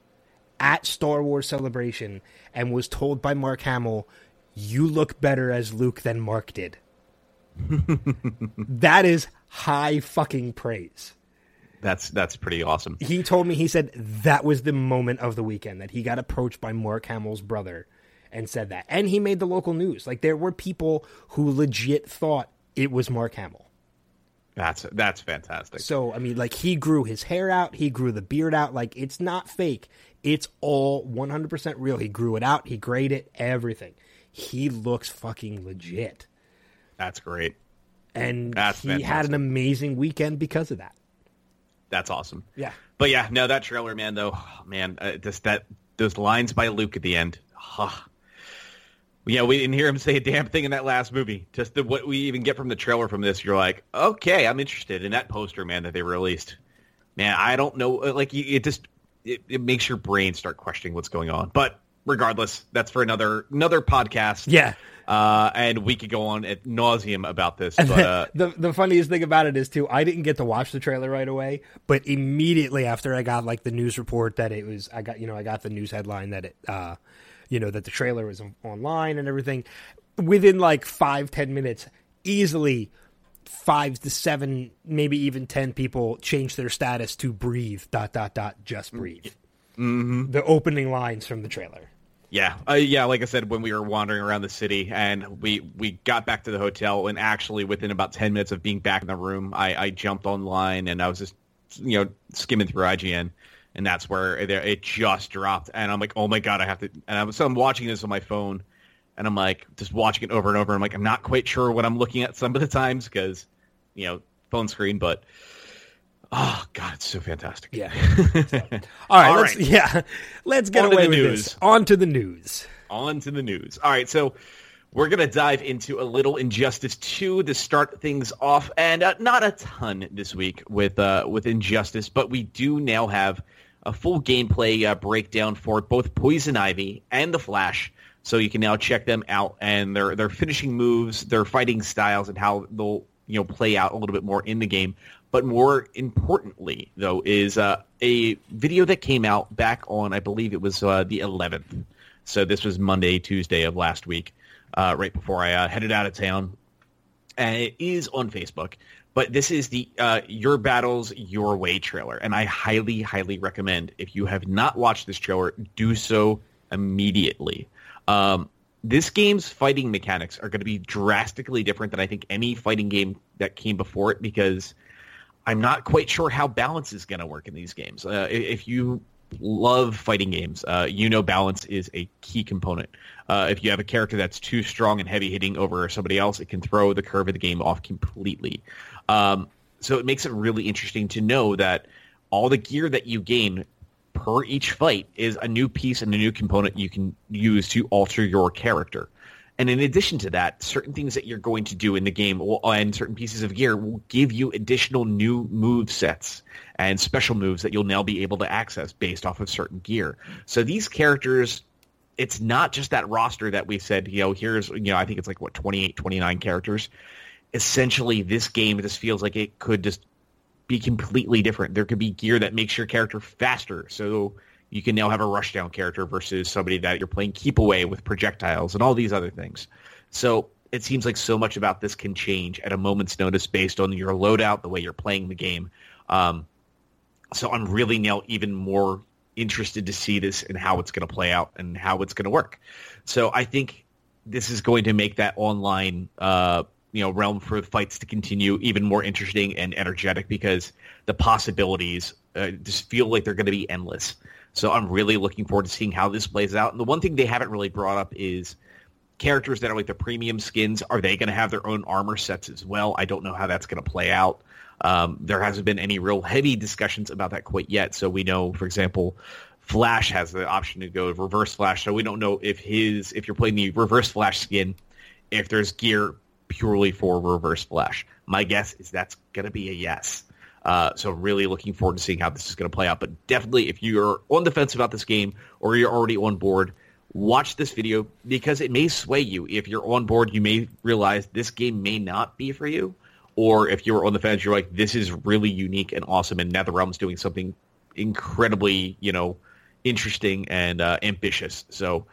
at Star Wars Celebration and was told by Mark Hamill, "You look better as Luke than Mark did." that is high fucking praise. That's that's pretty awesome. He told me he said that was the moment of the weekend that he got approached by Mark Hamill's brother and said that. And he made the local news. Like there were people who legit thought it was Mark Hamill. That's that's fantastic. So I mean, like he grew his hair out, he grew the beard out. Like it's not fake. It's all 100% real. He grew it out, he grayed it, everything. He looks fucking legit. That's great. And That's he fantastic. had an amazing weekend because of that. That's awesome. Yeah. But yeah, no, that trailer, man, though, oh, man, uh, just that those lines by Luke at the end. Huh. Yeah, we didn't hear him say a damn thing in that last movie. Just the, what we even get from the trailer from this, you're like, okay, I'm interested in that poster, man, that they released. Man, I don't know, uh, like it just it, it makes your brain start questioning what's going on. But regardless, that's for another another podcast. Yeah. Uh, and we could go on at nauseum about this. But uh, the the funniest thing about it is too, I didn't get to watch the trailer right away, but immediately after I got like the news report that it was, I got you know I got the news headline that it, uh, you know that the trailer was online and everything. Within like five ten minutes, easily five to seven, maybe even ten people changed their status to breathe. Dot dot dot. Just breathe. Mm-hmm. The opening lines from the trailer. Yeah, uh, yeah. Like I said, when we were wandering around the city, and we we got back to the hotel, and actually within about ten minutes of being back in the room, I, I jumped online and I was just you know skimming through IGN, and that's where it, it just dropped, and I'm like, oh my god, I have to. And I'm so I'm watching this on my phone, and I'm like just watching it over and over. I'm like, I'm not quite sure what I'm looking at some of the times because you know phone screen, but Oh God, it's so fantastic. Yeah. All right. All let's, right. Yeah. Let's get On away with news. this. On to the news. On to the news. All right. So we're gonna dive into a little Injustice 2 to start things off, and uh, not a ton this week with uh, with Injustice, but we do now have a full gameplay uh, breakdown for both Poison Ivy and the Flash. So you can now check them out and their their finishing moves, their fighting styles, and how they'll you know play out a little bit more in the game. But more importantly, though, is uh, a video that came out back on, I believe it was uh, the 11th. So this was Monday, Tuesday of last week, uh, right before I uh, headed out of town. And it is on Facebook. But this is the uh, Your Battles Your Way trailer. And I highly, highly recommend, if you have not watched this trailer, do so immediately. Um, this game's fighting mechanics are going to be drastically different than I think any fighting game that came before it because – I'm not quite sure how balance is going to work in these games. Uh, if you love fighting games, uh, you know balance is a key component. Uh, if you have a character that's too strong and heavy hitting over somebody else, it can throw the curve of the game off completely. Um, so it makes it really interesting to know that all the gear that you gain per each fight is a new piece and a new component you can use to alter your character. And in addition to that, certain things that you're going to do in the game will, and certain pieces of gear will give you additional new move sets and special moves that you'll now be able to access based off of certain gear. So these characters, it's not just that roster that we said, you know, here's, you know, I think it's like, what, 28, 29 characters. Essentially, this game just feels like it could just be completely different. There could be gear that makes your character faster. So you can now have a rushdown character versus somebody that you're playing keep away with projectiles and all these other things. So it seems like so much about this can change at a moment's notice based on your loadout, the way you're playing the game. Um, so I'm really now even more interested to see this and how it's going to play out and how it's going to work. So I think this is going to make that online, uh, you know, realm for fights to continue even more interesting and energetic because the possibilities uh, just feel like they're going to be endless. So I'm really looking forward to seeing how this plays out. And the one thing they haven't really brought up is characters that are like the premium skins. Are they going to have their own armor sets as well? I don't know how that's going to play out. Um, there hasn't been any real heavy discussions about that quite yet. So we know, for example, Flash has the option to go reverse Flash. So we don't know if his if you're playing the reverse Flash skin, if there's gear purely for reverse Flash. My guess is that's going to be a yes. Uh, so really looking forward to seeing how this is going to play out. But definitely, if you're on the fence about this game or you're already on board, watch this video because it may sway you. If you're on board, you may realize this game may not be for you. Or if you're on the fence, you're like, this is really unique and awesome, and NetherRealm's doing something incredibly, you know, interesting and uh, ambitious. So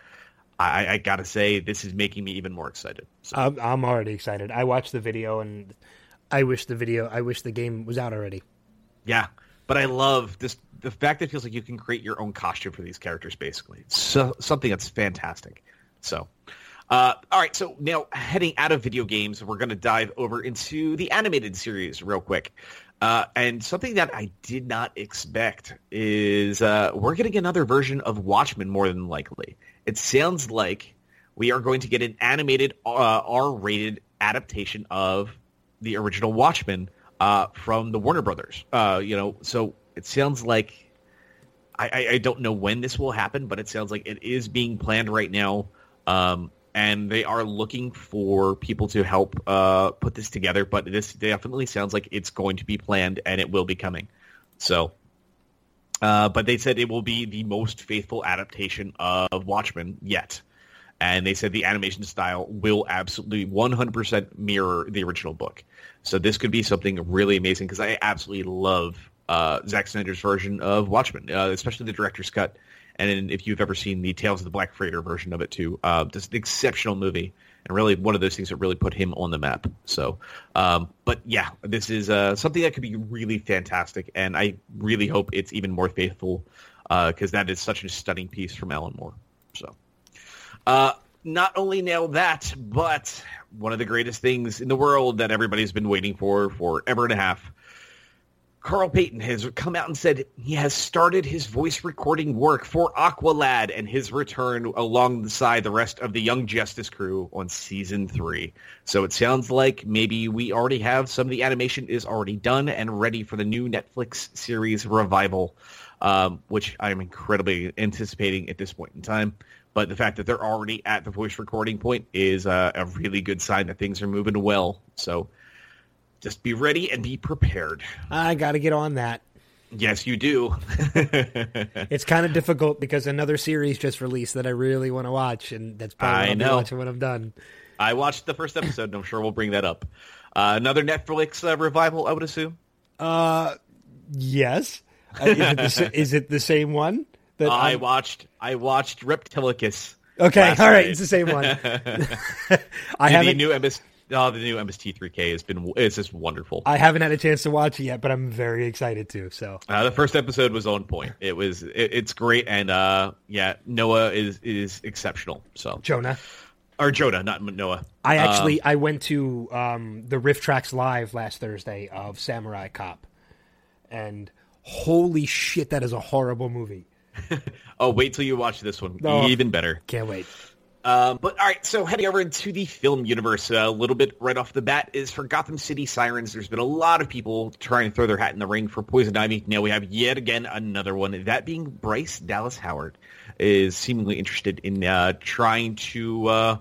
I, I got to say, this is making me even more excited. So. I'm already excited. I watched the video and I wish the video, I wish the game was out already. Yeah, but I love this the fact that it feels like you can create your own costume for these characters. Basically, it's so, something that's fantastic. So, uh, all right. So now heading out of video games, we're going to dive over into the animated series real quick. Uh, and something that I did not expect is uh, we're getting another version of Watchmen more than likely. It sounds like we are going to get an animated uh, R-rated adaptation of the original Watchmen uh, from the Warner Brothers. Uh, you know, so it sounds like I, I, don't know when this will happen, but it sounds like it is being planned right now. Um, and they are looking for people to help uh, put this together. But this definitely sounds like it's going to be planned and it will be coming. So, uh, but they said it will be the most faithful adaptation of Watchmen yet and they said the animation style will absolutely 100% mirror the original book. So this could be something really amazing because I absolutely love uh, Zack Snyder's version of Watchmen, uh, especially the director's cut. And if you've ever seen the Tales of the Black Freighter version of it too, uh, just an exceptional movie and really one of those things that really put him on the map. So, um, but yeah, this is uh, something that could be really fantastic, and I really hope it's even more faithful because uh, that is such a stunning piece from Alan Moore. Uh, not only nailed that, but one of the greatest things in the world that everybody's been waiting for for ever and a half. Khary Payton has come out and said he has started his voice recording work for Aqualad and his return alongside the rest of the Young Justice crew on season three. So it sounds like maybe we already have some of the animation is already done and ready for the new Netflix series revival, um, which I'm incredibly anticipating at this point in time. But the fact that they're already at the voice recording point is uh, a really good sign that things are moving well. So just be ready and be prepared. I got to get on that. Yes, you do. it's kind of difficult because another series just released that I really want to watch, and that's probably what I know. watching when I'm done. I watched the first episode, and I'm sure we'll bring that up. Uh, another Netflix uh, revival, I would assume. Uh, yes. Uh, is, it the, is, it the, same one? That I I'm... watched. I watched Reptilicus. Okay, all right, night. it's the same one. I have the new MS. Oh, the new MST3K has been it's just wonderful. I haven't had a chance to watch it yet, but I'm very excited to. So uh, the first episode was on point. It was it, it's great, and uh, yeah, Noah is is exceptional. So Jonah or Jonah, not Noah. I actually um, I went to um, the RiffTrax live last Thursday of Samurai Cop, and holy shit, that is a horrible movie. oh, wait till you watch this one. Oh, Even better. Can't wait. Um, but all right, so heading over into the film universe, uh, a little bit right off the bat is for Gotham City Sirens. There's been a lot of people trying to throw their hat in the ring for Poison Ivy. Now we have yet again another one. That being Bryce Dallas Howard is seemingly interested in uh, trying to uh,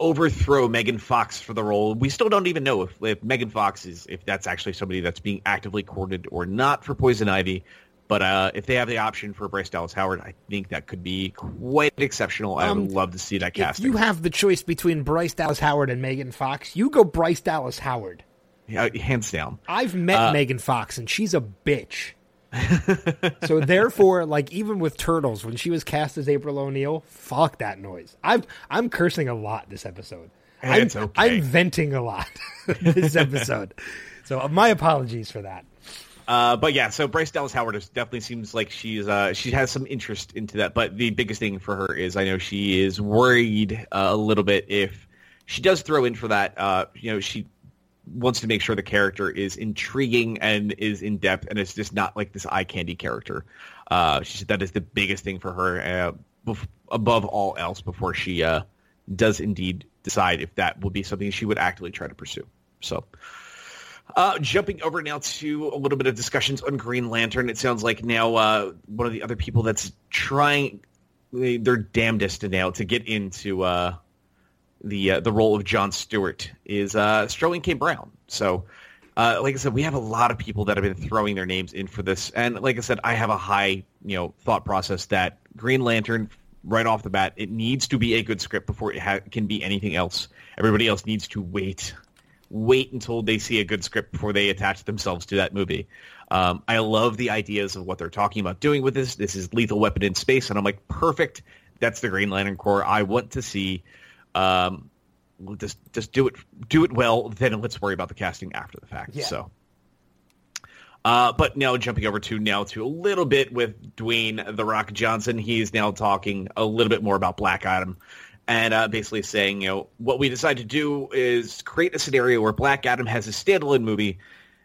overthrow Megan Fox for the role. We still don't even know if, if Megan Fox is if that's actually somebody that's being actively courted or not for Poison Ivy. But uh, if they have the option for Bryce Dallas Howard, I think that could be quite exceptional. I Um, would love to see that cast. If casting. you have the choice between Bryce Dallas Howard and Megan Fox, you go Bryce Dallas Howard. Yeah, hands down. I've met Uh, Megan Fox and she's a bitch. so therefore, like even with Turtles, when she was cast as April O'Neil, fuck that noise. I'm I'm cursing a lot this episode. I'm, okay. I'm venting a lot this episode. So my apologies for that. Uh, but yeah, so Bryce Dallas Howard is, definitely seems like she's uh, she has some interest into that. But the biggest thing for her is I know she is worried uh, a little bit if she does throw in for that. Uh, you know, she wants to make sure the character is intriguing and is in depth, and it's just not like this eye candy character. Uh, she said that is the biggest thing for her bef- above all else before she does indeed decide if that will be something she would actively try to pursue. So. Uh, jumping over now to a little bit of discussions on Green Lantern. It sounds like now uh, one of the other people that's trying they- their damnedest now to get into uh, the uh, the role of John Stewart is uh, Sterling K. Brown. So, uh, like I said, we have a lot of people that have been throwing their names in for this, and like I said, I have a high you know thought process that Green Lantern right off the bat it needs to be a good script before it ha- can be anything else. Everybody else needs to wait wait until they see a good script before they attach themselves to that movie. Um, I love the ideas of what they're talking about doing with this. This is Lethal Weapon in space, and I'm like, perfect. That's the Green Lantern Corps I want to see. Um, just just do it do it well. Then let's worry about the casting after the fact. Yeah. So. Uh, but now jumping over to now to a little bit with Dwayne the Rock Johnson, he's now talking a little bit more about Black Adam, and uh, basically saying, you know, what we decided to do is create a scenario where Black Adam has a standalone movie,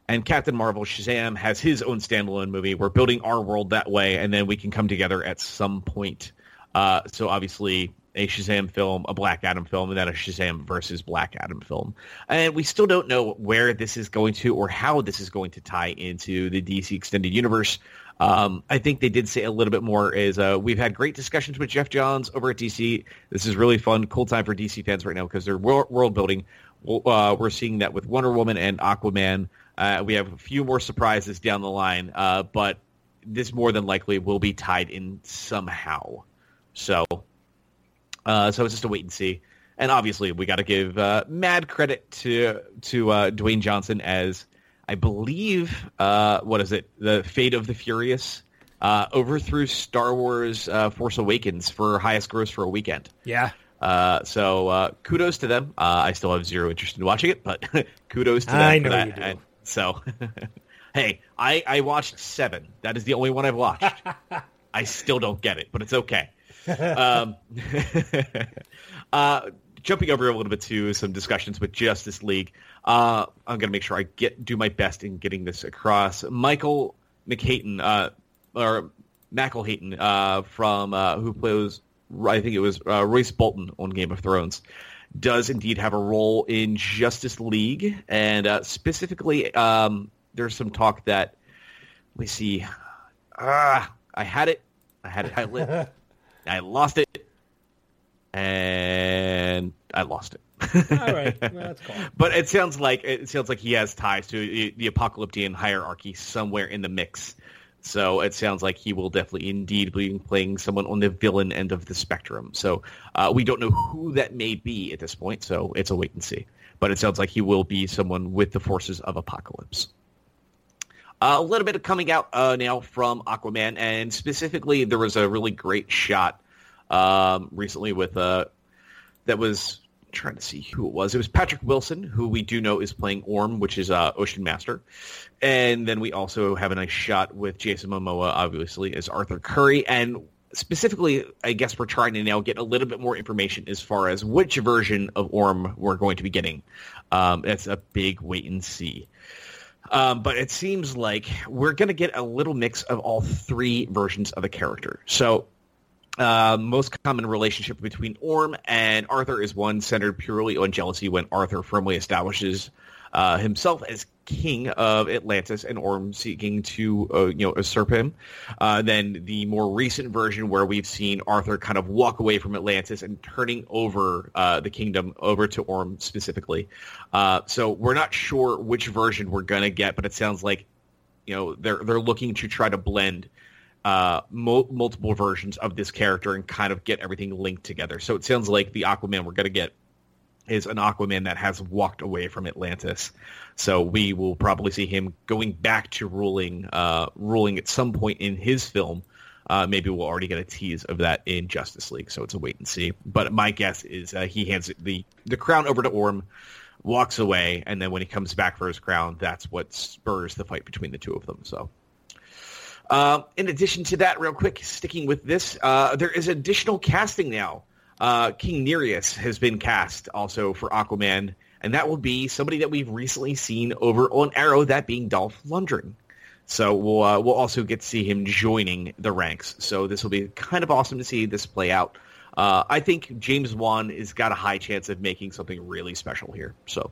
and Captain Marvel Shazam has his own standalone movie. We're building our world that way, and then we can come together at some point. Uh, so obviously a Shazam film, a Black Adam film, and then a Shazam versus Black Adam film. And we still don't know where this is going to or how this is going to tie into the DC Extended Universe. Um, I think they did say a little bit more is uh, we've had great discussions with Geoff Johns over at DC. This is really fun, cool time for DC fans right now because they're world building. Uh, we're seeing that with Wonder Woman and Aquaman. Uh, we have a few more surprises down the line, uh, but this more than likely will be tied in somehow. So, uh, so it's just a wait and see. And obviously, we got to give uh, mad credit to to Dwayne Johnson as I believe uh, what is it? The Fate of the Furious uh, overthrew Star Wars uh, Force Awakens for highest gross for a weekend. Yeah. Uh, so uh, kudos to them. Uh, I still have zero interest in watching it, but kudos to them I for know that. you do. And so, hey, I, I watched seven. That is the only one I've watched. I still don't get it, but it's okay. um, uh, jumping over a little bit to some discussions with Justice League. Uh, I'm going to make sure I get do my best in getting this across. Michael McHayton, uh, or McElhayton, uh, from uh, who plays, I think it was uh, Royce Bolton on Game of Thrones, does indeed have a role in Justice League, and uh, specifically, um, there's some talk that let me see. Ah, I had it. I had it highlighted. I lost it, and I lost it. All right. Well, that's cool. But it sounds like it sounds like he has ties to the apocalyptic hierarchy somewhere in the mix. So it sounds like he will definitely indeed be playing someone on the villain end of the spectrum. So uh, we don't know who that may be at this point. So it's a wait and see. But it sounds like he will be someone with the forces of apocalypse. Uh, a little bit of coming out uh, now from Aquaman, and specifically, there was a really great shot um, recently with uh, that was trying to see who it was. It was Patrick Wilson, who we do know is playing Orm, which is uh, Ocean Master, and then we also have a nice shot with Jason Momoa, obviously as Arthur Curry, and specifically, I guess we're trying to now get a little bit more information as far as which version of Orm we're going to be getting. Um, it's a big wait and see. Um, but it seems like we're going to get a little mix of all three versions of the character. So, uh, most common relationship between Orm and Arthur is one centered purely on jealousy when Arthur firmly establishes uh, himself as king of Atlantis and Orm seeking to uh, you know usurp him. Uh, then the more recent version where we've seen Arthur kind of walk away from Atlantis and turning over uh, the kingdom over to Orm specifically. Uh, so we're not sure which version we're gonna get, but it sounds like you know they're they're looking to try to blend uh, mo- multiple versions of this character and kind of get everything linked together. So it sounds like the Aquaman we're going to get is an Aquaman that has walked away from Atlantis. So we will probably see him going back to ruling, uh, ruling at some point in his film. Uh, maybe we'll already get a tease of that in Justice League. So it's a wait and see. But my guess is uh, he hands the the crown over to Orm, walks away, and then when he comes back for his crown, that's what spurs the fight between the two of them. So. Uh, in addition to that, real quick, sticking with this, uh, there is additional casting now. Uh, King Nereus has been cast also for Aquaman, and that will be somebody that we've recently seen over on Arrow, that being Dolph Lundgren. So we'll uh, we'll also get to see him joining the ranks. So this will be kind of awesome to see this play out. Uh, I think James Wan has got a high chance of making something really special here. So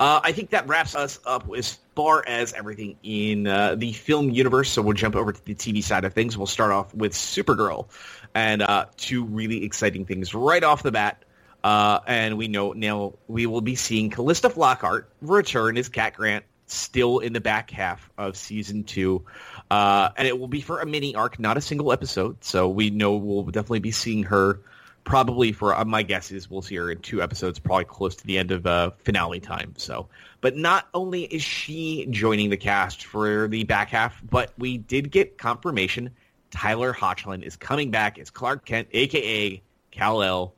uh, I think that wraps us up as far as everything in uh, the film universe. So we'll jump over to the TV side of things. We'll start off with Supergirl, and uh, two really exciting things right off the bat. Uh, and we know now we will be seeing Calista Flockhart return as Cat Grant, still in the back half of season two, uh, and it will be for a mini arc, not a single episode. So we know we'll definitely be seeing her probably for uh, my guess is we'll see her in two episodes, probably close to the end of uh, finale time. So, but not only is she joining the cast for the back half, but we did get confirmation Tyler Hoechlin is coming back as Clark Kent, aka Kal El,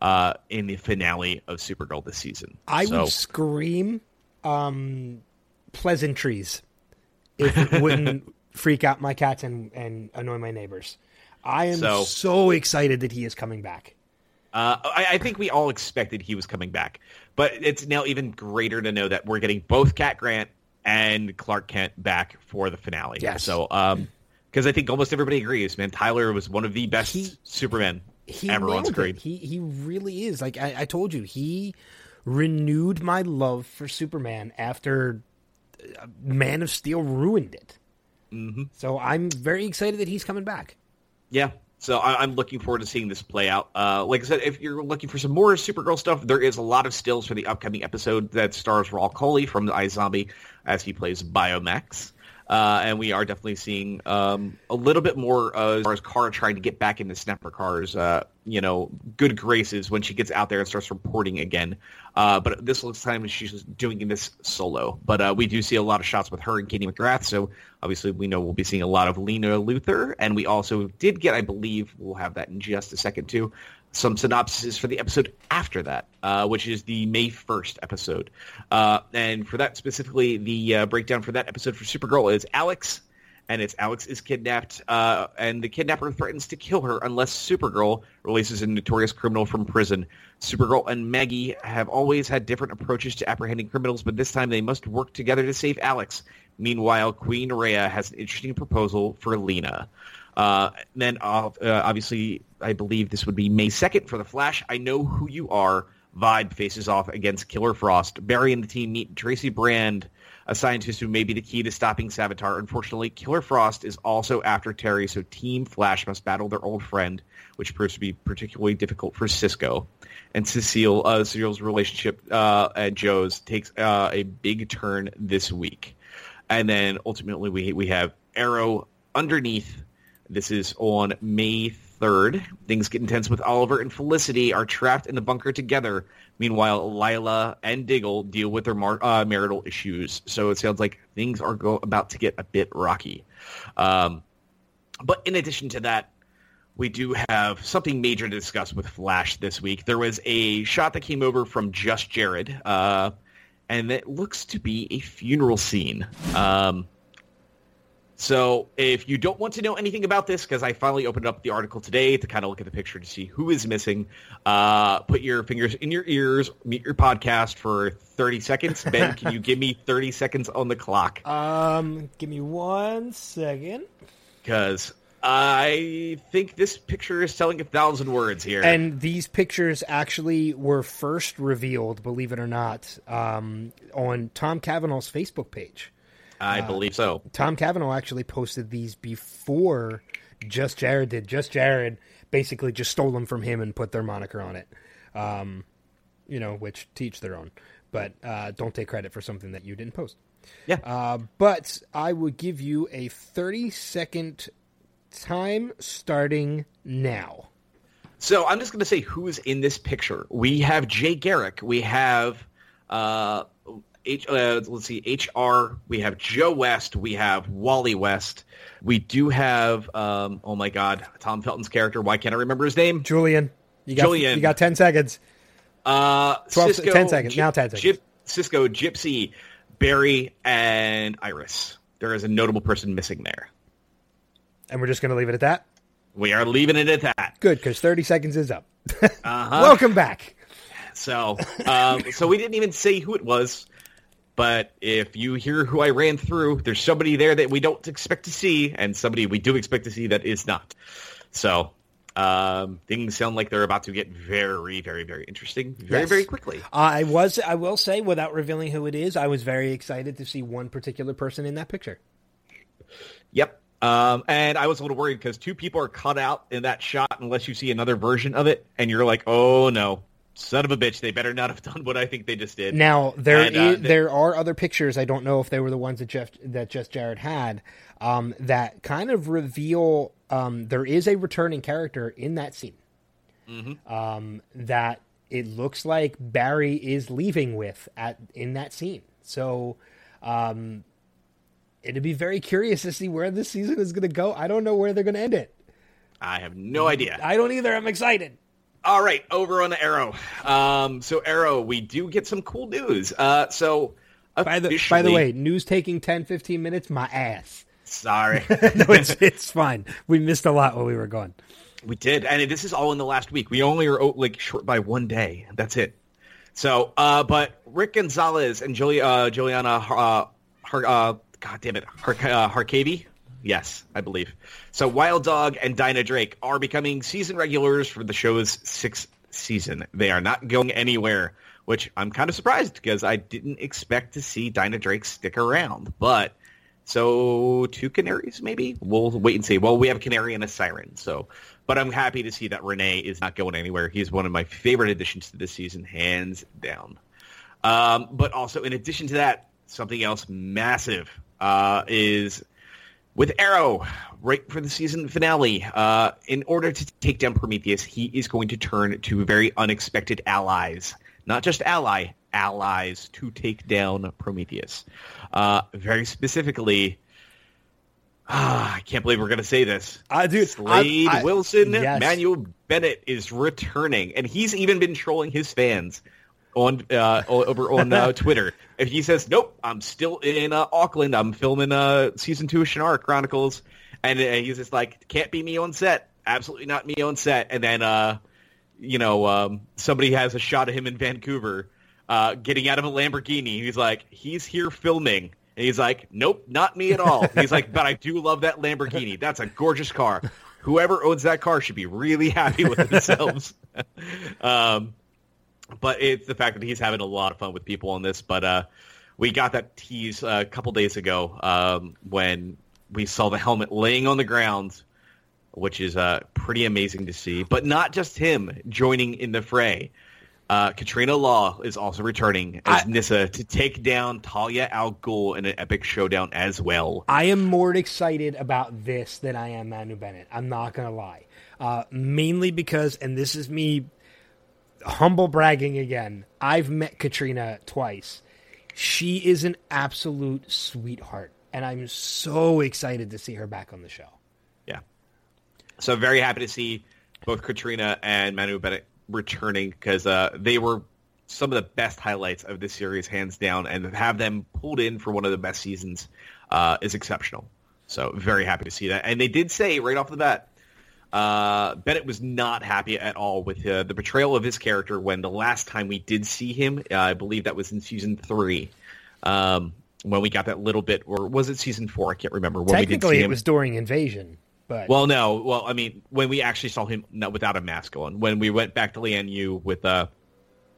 uh, in the finale of Supergirl this season. I so, would scream um, pleasantries if it wouldn't freak out my cats and, and annoy my neighbors. I am so, so excited that he is coming back. Uh, I, I, think we all expected he was coming back, but it's now even greater to know that we're getting both Cat Grant and Clark Kent back for the finale. Yes. So, um, because I think almost everybody agrees, man, Tyler was one of the best he, Supermen he ever on screen. He he really is. Like I, I told you, he renewed my love for Superman after uh, Man of Steel ruined it. Mm-hmm. So I'm very excited that he's coming back. Yeah. So I, am looking forward to seeing this play out. Uh, like I said, if you're looking for some more Supergirl stuff, there is a lot of stills for the upcoming episode that stars Rahul Kohli from the iZombie as he plays Biomax. Uh, and we are definitely seeing um, a little bit more uh, as far as Kara trying to get back into Snapper Carr's uh, you know, good graces when she gets out there and starts reporting again. Uh, but this looks time she's doing this solo. But uh, we do see a lot of shots with her and Katie McGrath, so obviously we know we'll be seeing a lot of Lena Luthor. And we also did get, I believe, we'll have that in just a second too, some synopses for the episode after that, uh, which is the May 1st episode. Uh, and for that specifically, the uh, breakdown for that episode for Supergirl is Alex, and it's Alex is kidnapped, uh, and the kidnapper threatens to kill her unless Supergirl releases a notorious criminal from prison. Supergirl and Maggie have always had different approaches to apprehending criminals, but this time they must work together to save Alex. Meanwhile, Queen Rhea has an interesting proposal for Lena. Uh, then uh, obviously, I believe this would be May 2nd for The Flash. I Know Who You Are. Vibe faces off against Killer Frost. Barry and the team meet Tracy Brand, a scientist who may be the key to stopping Savitar. Unfortunately, Killer Frost is also after Terry, so Team Flash must battle their old friend, which proves to be particularly difficult for Cisco. And Cecile, uh, Cecile's relationship uh, and Joe's takes uh, a big turn this week. And then ultimately we we have Arrow underneath this is on May 3rd. Things get intense with Oliver and Felicity are trapped in the bunker together. Meanwhile, Lyla and Diggle deal with their mar- uh, marital issues. So it sounds like things are go- about to get a bit rocky. Um, but in addition to that, we do have something major to discuss with Flash this week. There was a shot that came over from Just Jared, uh, and it looks to be a funeral scene. Um, so if you don't want to know anything about this, because I finally opened up the article today to kind of look at the picture to see who is missing, uh, put your fingers in your ears, mute your podcast for 30 seconds. Ben, can you give me 30 seconds on the clock? Um, give me one second. Because I think this picture is telling a thousand words here. And these pictures actually were first revealed, believe it or not, um, on Tom Cavanagh's Facebook page. I believe so. Tom Cavanagh actually posted these before Just Jared did. Just Jared basically just stole them from him and put their moniker on it. Um, you know, which teach their own. But uh, don't take credit for something that you didn't post. Yeah. Uh, but I would give you a 30 second time starting now. So I'm just going to say who's in this picture. We have Jay Garrick. We have uh, H, uh, let's see, HR. We have Joe West. We have Wally West. We do have um, oh my God, Tom Felton's character. Why can't I remember his name? Julian, you got, Julian. You got 10 seconds. Uh, 12 Cisco, 10 seconds. Now 10 seconds. Cisco, Gypsy, Barry, and Iris. There is a notable person missing there. And we're just going to leave it at that. We are leaving it at that. Good, because 30 seconds is up. Uh-huh. Welcome back. So, um, so we didn't even say who it was. But if you hear who I ran through, there's somebody there that we don't expect to see, and somebody we do expect to see that is not. So um, things sound like they're about to get very, very, very interesting very, Yes. very quickly. I was, I will say, without revealing who it is, I was very excited to see one particular person in that picture. Yep. Um, and I was a little worried because two people are cut out in that shot unless you see another version of it, and you're like, oh no, son of a bitch, they better not have done what I think they just did. Now there And, uh, is- there are other pictures. I don't know if they were the ones that Jeff that just Jared had um, that kind of reveal um, there is a returning character in that scene. Mm-hmm. Um, that it looks like Barry is leaving with at in that scene. So um, it'd be very curious to see where this season is going to go. I don't know where they're going to end it. I have no idea. I don't either. I'm excited. All right, over on the Arrow. Um, so Arrow, we do get some cool news. Uh, so By the by the way, news taking 10, 15 minutes. My ass. sorry, no, it's it's fine. We missed a lot while we were gone. we did, and this is all in the last week. We only are like short by one day. That's it. So, uh, but Rick Gonzalez and Julia, uh, Juliana, uh, Har, uh, God damn it, Har, uh. Yes, I believe. So Wild Dog and Dinah Drake are becoming season regulars for the show's sixth season. They are not going anywhere, which I'm kind of surprised because I didn't expect to see Dinah Drake stick around. But so two canaries, maybe we'll wait and see. Well, we have a canary and a siren, so. But I'm happy to see that Renee is not going anywhere. He's one of my favorite additions to this season, hands down. Um, but also, in addition to that, something else massive uh, is with Arrow, right for the season finale. Uh, in order to take down Prometheus, he is going to turn to very unexpected allies. Not just ally, allies to take down Prometheus. Uh, very specifically, ah, I can't believe we're going to say this. I do. Slade I- I- Wilson, yes. Manu Bennett is returning, and he's even been trolling his fans on uh, over on uh, Twitter. If he says, "Nope, I'm still in uh, Auckland. I'm filming uh, season two of Shannara Chronicles," and uh, he's just like, "Can't be me on set. Absolutely not me on set." And then, uh, you know, um, somebody has a shot of him in Vancouver uh, getting out of a Lamborghini. He's like, "He's here filming." And he's like, nope, not me at all. He's like, but I do love that Lamborghini. That's a gorgeous car. Whoever owns that car should be really happy with themselves. um, but it's the fact that he's having a lot of fun with people on this. But uh, we got that tease uh, a couple days ago um, when we saw the helmet laying on the ground, which is uh, pretty amazing to see. But not just him joining in the fray. Uh, Katrina Law is also returning as I- Nyssa to take down Talia al Ghul in an epic showdown as well. I am more excited about this than I am Manu Bennett. I'm not gonna lie. Uh, mainly because, and this is me humble bragging again. I've met Katrina twice. She is an absolute sweetheart, and I'm so excited to see her back on the show. Yeah. So very happy to see both Katrina and Manu Bennett returning because uh, they were some of the best highlights of this series, hands down, and have them pulled in for one of the best seasons uh, is exceptional. So very happy to see that. And they did say right off the bat, uh, Bennett was not happy at all with uh, the portrayal of his character when the last time we did see him, uh, I believe that was in season three, um, when we got that little bit, or was it season four? I can't remember. When we did Technically, it him. was during Invasion. But Well, no. Well, I mean, when we actually saw him without a mask on, when we went back to Lian Yu with uh,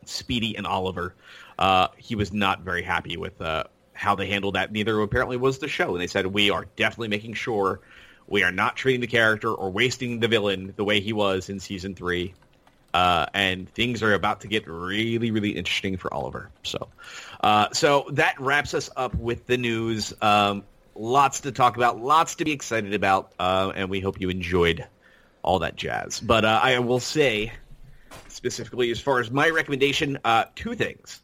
Speedy and Oliver, uh, he was not very happy with uh, how they handled that. Neither apparently was the show, and they said we are definitely making sure we are not treating the character or wasting the villain the way he was in season three. Uh, and things are about to get really, really interesting for Oliver. So, uh, so that wraps us up with the news. Um, lots to talk about, lots to be excited about, uh, and we hope you enjoyed all that jazz. But uh, I will say, specifically as far as my recommendation, uh, two things.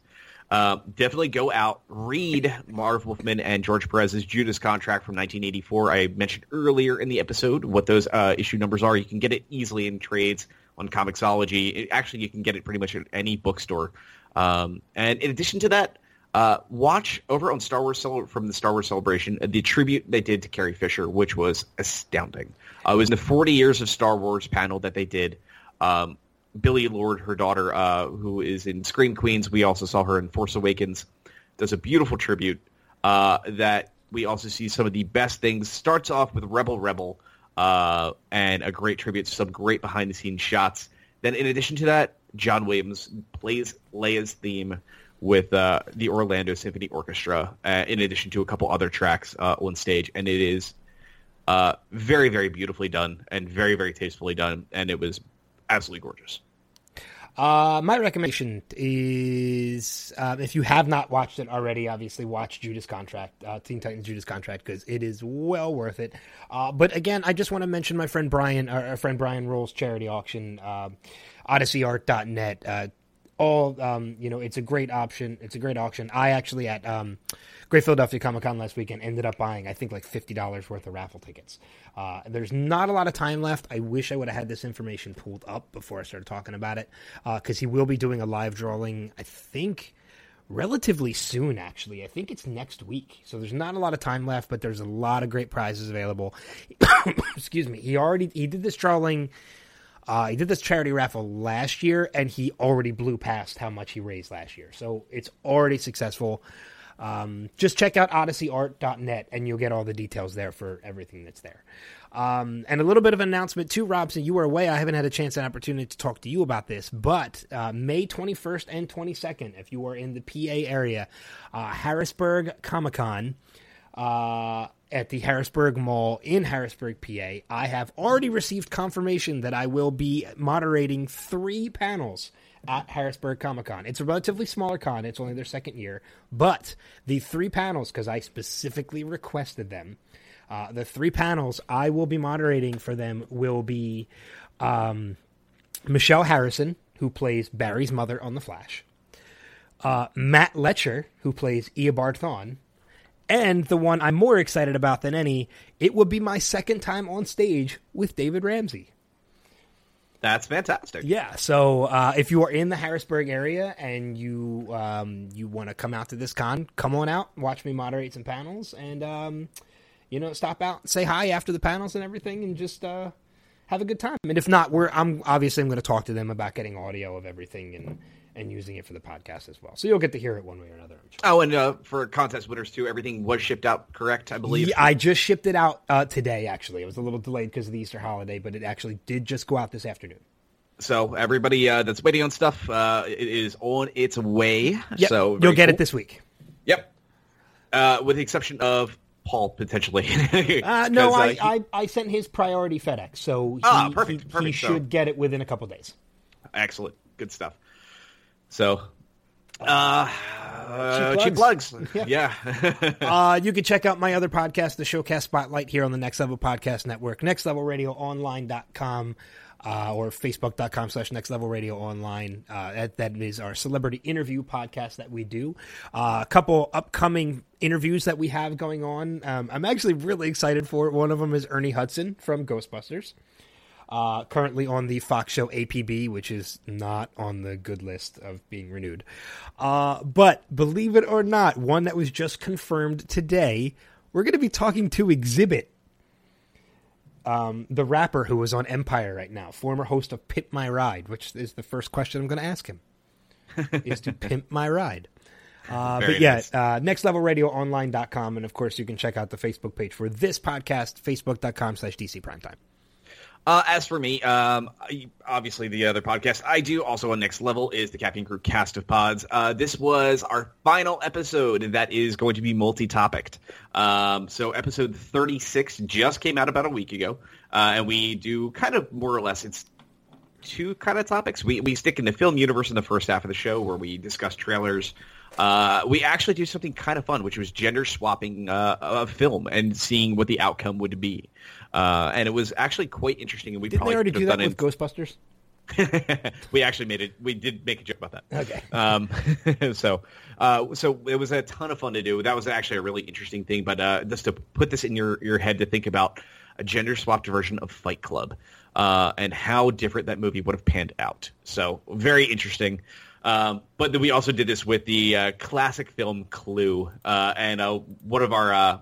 Uh, definitely go out, read Marv Wolfman and George Perez's Judas contract from 1984. I mentioned earlier in the episode what those uh, issue numbers are. You can get it easily in trades on Comixology. It, actually, you can get it pretty much at any bookstore. Um, and in addition to that, uh, watch over on Star Wars Cel- from the Star Wars Celebration uh, the tribute they did to Carrie Fisher, which was astounding. Uh, it was the 40 years of Star Wars panel that they did. Um, Billie Lourd, her daughter, uh, who is in Scream Queens, we also saw her in Force Awakens, does a beautiful tribute uh, that we also see some of the best things. Starts off with Rebel Rebel uh, and a great tribute, some great behind the scenes shots. Then, in addition to that, John Williams plays Leia's theme with uh, the Orlando Symphony Orchestra, uh, in addition to a couple other tracks uh, on stage, and it is very, very beautifully done and very, very tastefully done, and it was absolutely gorgeous. Uh, my recommendation is uh, if you have not watched it already, obviously watch Judas Contract, uh, Teen Titans Judas Contract, because it is well worth it. Uh, but again, I just want to mention my friend Brian, our, friend Brian Rolls charity auction, uh, OdysseyArt.net. All um, you know, it's a great option. It's a great auction. I actually at um, Great Philadelphia Comic Con last weekend ended up buying I think like fifty dollars worth of raffle tickets. Uh, there's not a lot of time left. I wish I would have had this information pulled up before I started talking about it because uh, he will be doing a live drawing. I think relatively soon actually i think it's next week so there's not a lot of time left but there's a lot of great prizes available excuse me he already he did this drawing uh, he did this charity raffle last year, and he already blew past how much he raised last year. So it's already successful. Um, just check out odysseyart.net, and you'll get all the details there for everything that's there. Um, and a little bit of an announcement too, Robson. You were away. I haven't had a chance and opportunity to talk to you about this, but uh, May 21st and 22nd, if you are in the PA area, uh, Harrisburg Comic Con. Uh, at the Harrisburg Mall in Harrisburg, PA. I have already received confirmation that I will be moderating three panels at Harrisburg Comic Con. It's a relatively smaller con, it's only their second year, but the three panels, because I specifically requested them, uh, the three panels I will be moderating for them will be um, Michelle Harrison, who plays Barry's mother on The Flash, uh, Matt Letscher, who plays Eobard Thawne, and the one I'm more excited about than any, it would be my second time on stage with David Ramsey. That's fantastic. Yeah. So uh, if you are in the Harrisburg area and you um, you want to come out to this con, come on out, watch me moderate some panels, and um, you know stop out, say hi after the panels and everything, and just uh, have a good time. And if not, we're I'm obviously I'm going to talk to them about getting audio of everything and and using it for the podcast as well. So you'll get to hear it one way or another. Oh, and uh, for contest winners too, everything was shipped out correct, I believe. Yeah, I just shipped it out uh, today. Actually, it was a little delayed because of the Easter holiday, but it actually did just go out this afternoon. So everybody uh, that's waiting on stuff, uh, it is on its way. Yep. So you'll get cool. it this week. Yep. Uh, with the exception of Paul potentially. uh, no, I, he... I, I sent his priority FedEx, so he, ah, perfect, perfect, he should get it within a couple days. Excellent, good stuff. So, uh, uh, cheap plugs. Yeah. yeah. uh, you can check out my other podcast, the Showcast Spotlight, here on the Next Level Podcast Network, nextlevelradioonline.com. Uh, or facebook.com slash next level radio online. Uh, that, that is our celebrity interview podcast that we do. Uh, a couple upcoming interviews that we have going on. Um, I'm actually really excited for. it. One of them is Ernie Hudson from Ghostbusters uh, currently on the Fox show APB, which is not on the good list of being renewed. Uh, but believe it or not, one that was just confirmed today, we're going to be talking to Xzibit, Um, the rapper who is on Empire right now, former host of Pimp My Ride, which is the first question I'm going to ask him, is to pimp my ride. Uh, but yeah, nice. uh, nextlevelradioonline.com. And of course, you can check out the Facebook page for this podcast, facebook.com slash DC Primetime. Uh, as for me, um, obviously the other podcast I do also on Next Level is the Caffeine Crew cast of pods. Uh, this was our final episode that is going to be multi-topicked. Um, so episode 36 just came out about a week ago, uh, and we do kind of more or less it's two kind of topics. We we stick in the film universe in the first half of the show where we discuss trailers. Uh, we actually do something kind of fun, which was gender swapping uh, a film and seeing what the outcome would be. Uh, and it was actually quite interesting. And we Didn't they already do that with Ghostbusters? we actually made it. We did make a joke about that. Okay. Um, so, uh, so it was a ton of fun to do. That was actually a really interesting thing. But uh, just to put this in your, your head to think about a gender swapped version of Fight Club uh, and how different that movie would have panned out. So very interesting. Um, but then we also did this with the uh, classic film Clue, uh, and uh, one of our uh,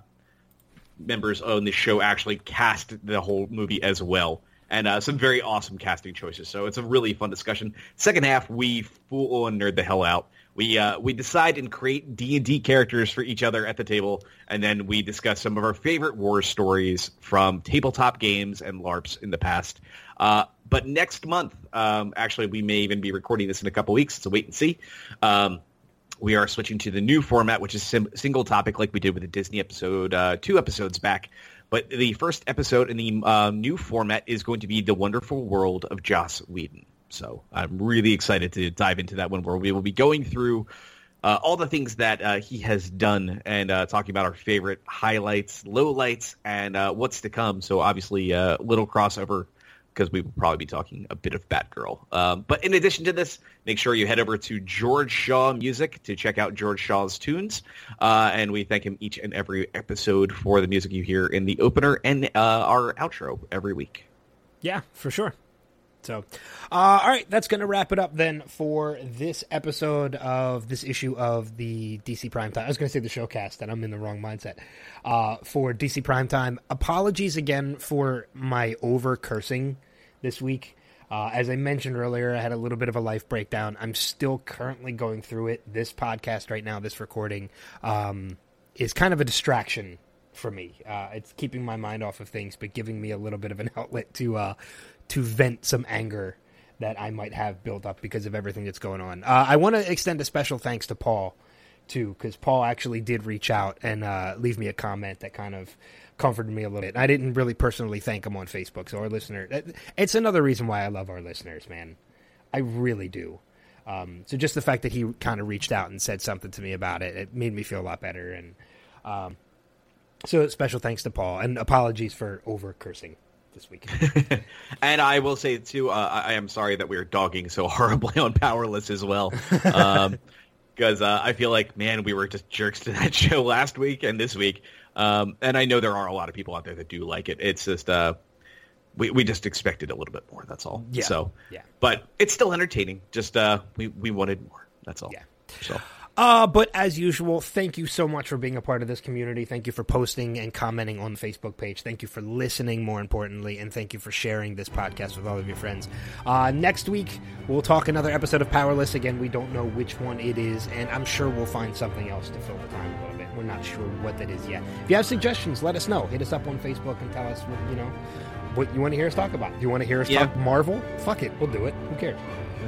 members on the show actually cast the whole movie as well. And uh, some very awesome casting choices. So it's a really fun discussion. Second half, we full on nerd the hell out. We uh, we decide and create D and D characters for each other at the table, and then we discuss some of our favorite war stories from tabletop games and LARPs in the past. Uh, but next month, um, actually, we may even be recording this in a couple weeks. So wait and see. Um, we are switching to the new format, which is sim- single topic, like we did with the Disney episode uh, two episodes back. But the first episode in the uh, new format is going to be the wonderful world of Joss Whedon. So I'm really excited to dive into that one, where we will be going through uh, all the things that uh, he has done and uh, talking about our favorite highlights, lowlights, and uh, what's to come. So obviously, little crossover because we will probably be talking a bit of Batgirl. Um, but in addition to this, make sure you head over to George Shaw Music to check out George Shaw's tunes. Uh, and we thank him each and every episode for the music you hear in the opener and uh, our outro every week. Yeah, for sure. So, uh, all right, that's going to wrap it up then for this episode of this issue of the DC Primetime. I was going to say the showcast, and I'm in the wrong mindset. Uh, for DC Primetime, apologies again for my over cursing this week. Uh, as I mentioned earlier, I had a little bit of a life breakdown. I'm still currently going through it. This podcast right now, this recording, um, is kind of a distraction for me. Uh, it's keeping my mind off of things, but giving me a little bit of an outlet to uh, to vent some anger that I might have built up because of everything that's going on. Uh, I want to extend a special thanks to Paul too, because Paul actually did reach out and uh, leave me a comment that kind of comforted me a little bit. I didn't really personally thank him on Facebook, so our listener, it's another reason why I love our listeners, man. I really do. Um, so just the fact that he kind of reached out and said something to me about it, it made me feel a lot better. And um, so special thanks to Paul and apologies for over cursing this week. and I will say too, uh, I I am sorry that we are dogging so horribly on Powerless as well. Um, because uh, I feel like, man, we were just jerks to that show last week and this week. Um, and I know there are a lot of people out there that do like it. It's just uh, we we just expected a little bit more. That's all. Yeah. So Yeah. but it's still entertaining. Just uh, we we wanted more. That's all. Yeah. So Uh, but as usual, thank you so much for being a part of this community. Thank you for posting and commenting on the Facebook page. Thank you for listening, more importantly, and thank you for sharing this podcast with all of your friends. Uh, next week, we'll talk another episode of Powerless. Again, we don't know which one it is, and I'm sure we'll find something else to fill the time a little bit. We're not sure what that is yet. If you have suggestions, let us know. Hit us up on Facebook and tell us, what, you know, what you want to hear us talk about. Do you want to hear us Yeah. talk Marvel? Fuck it, we'll do it. Who cares?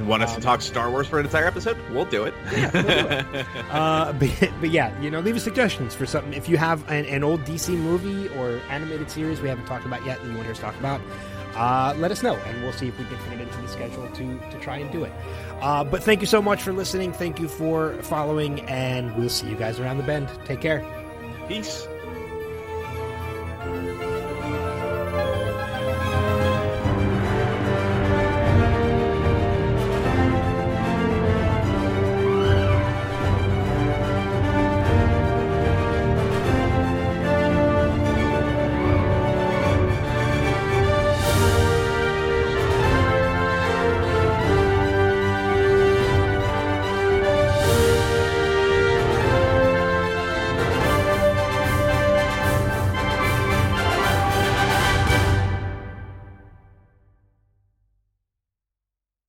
Want us to talk Star Wars for an entire episode? We'll do it. uh, but, but yeah, you know, leave us suggestions for something. If you have an, an old DC movie or animated series we haven't talked about yet that you want us to talk about, uh, let us know, and we'll see if we can fit it into the schedule to to try and do it. Uh, but thank you so much for listening. Thank you for following, and we'll see you guys around the bend. Take care. Peace.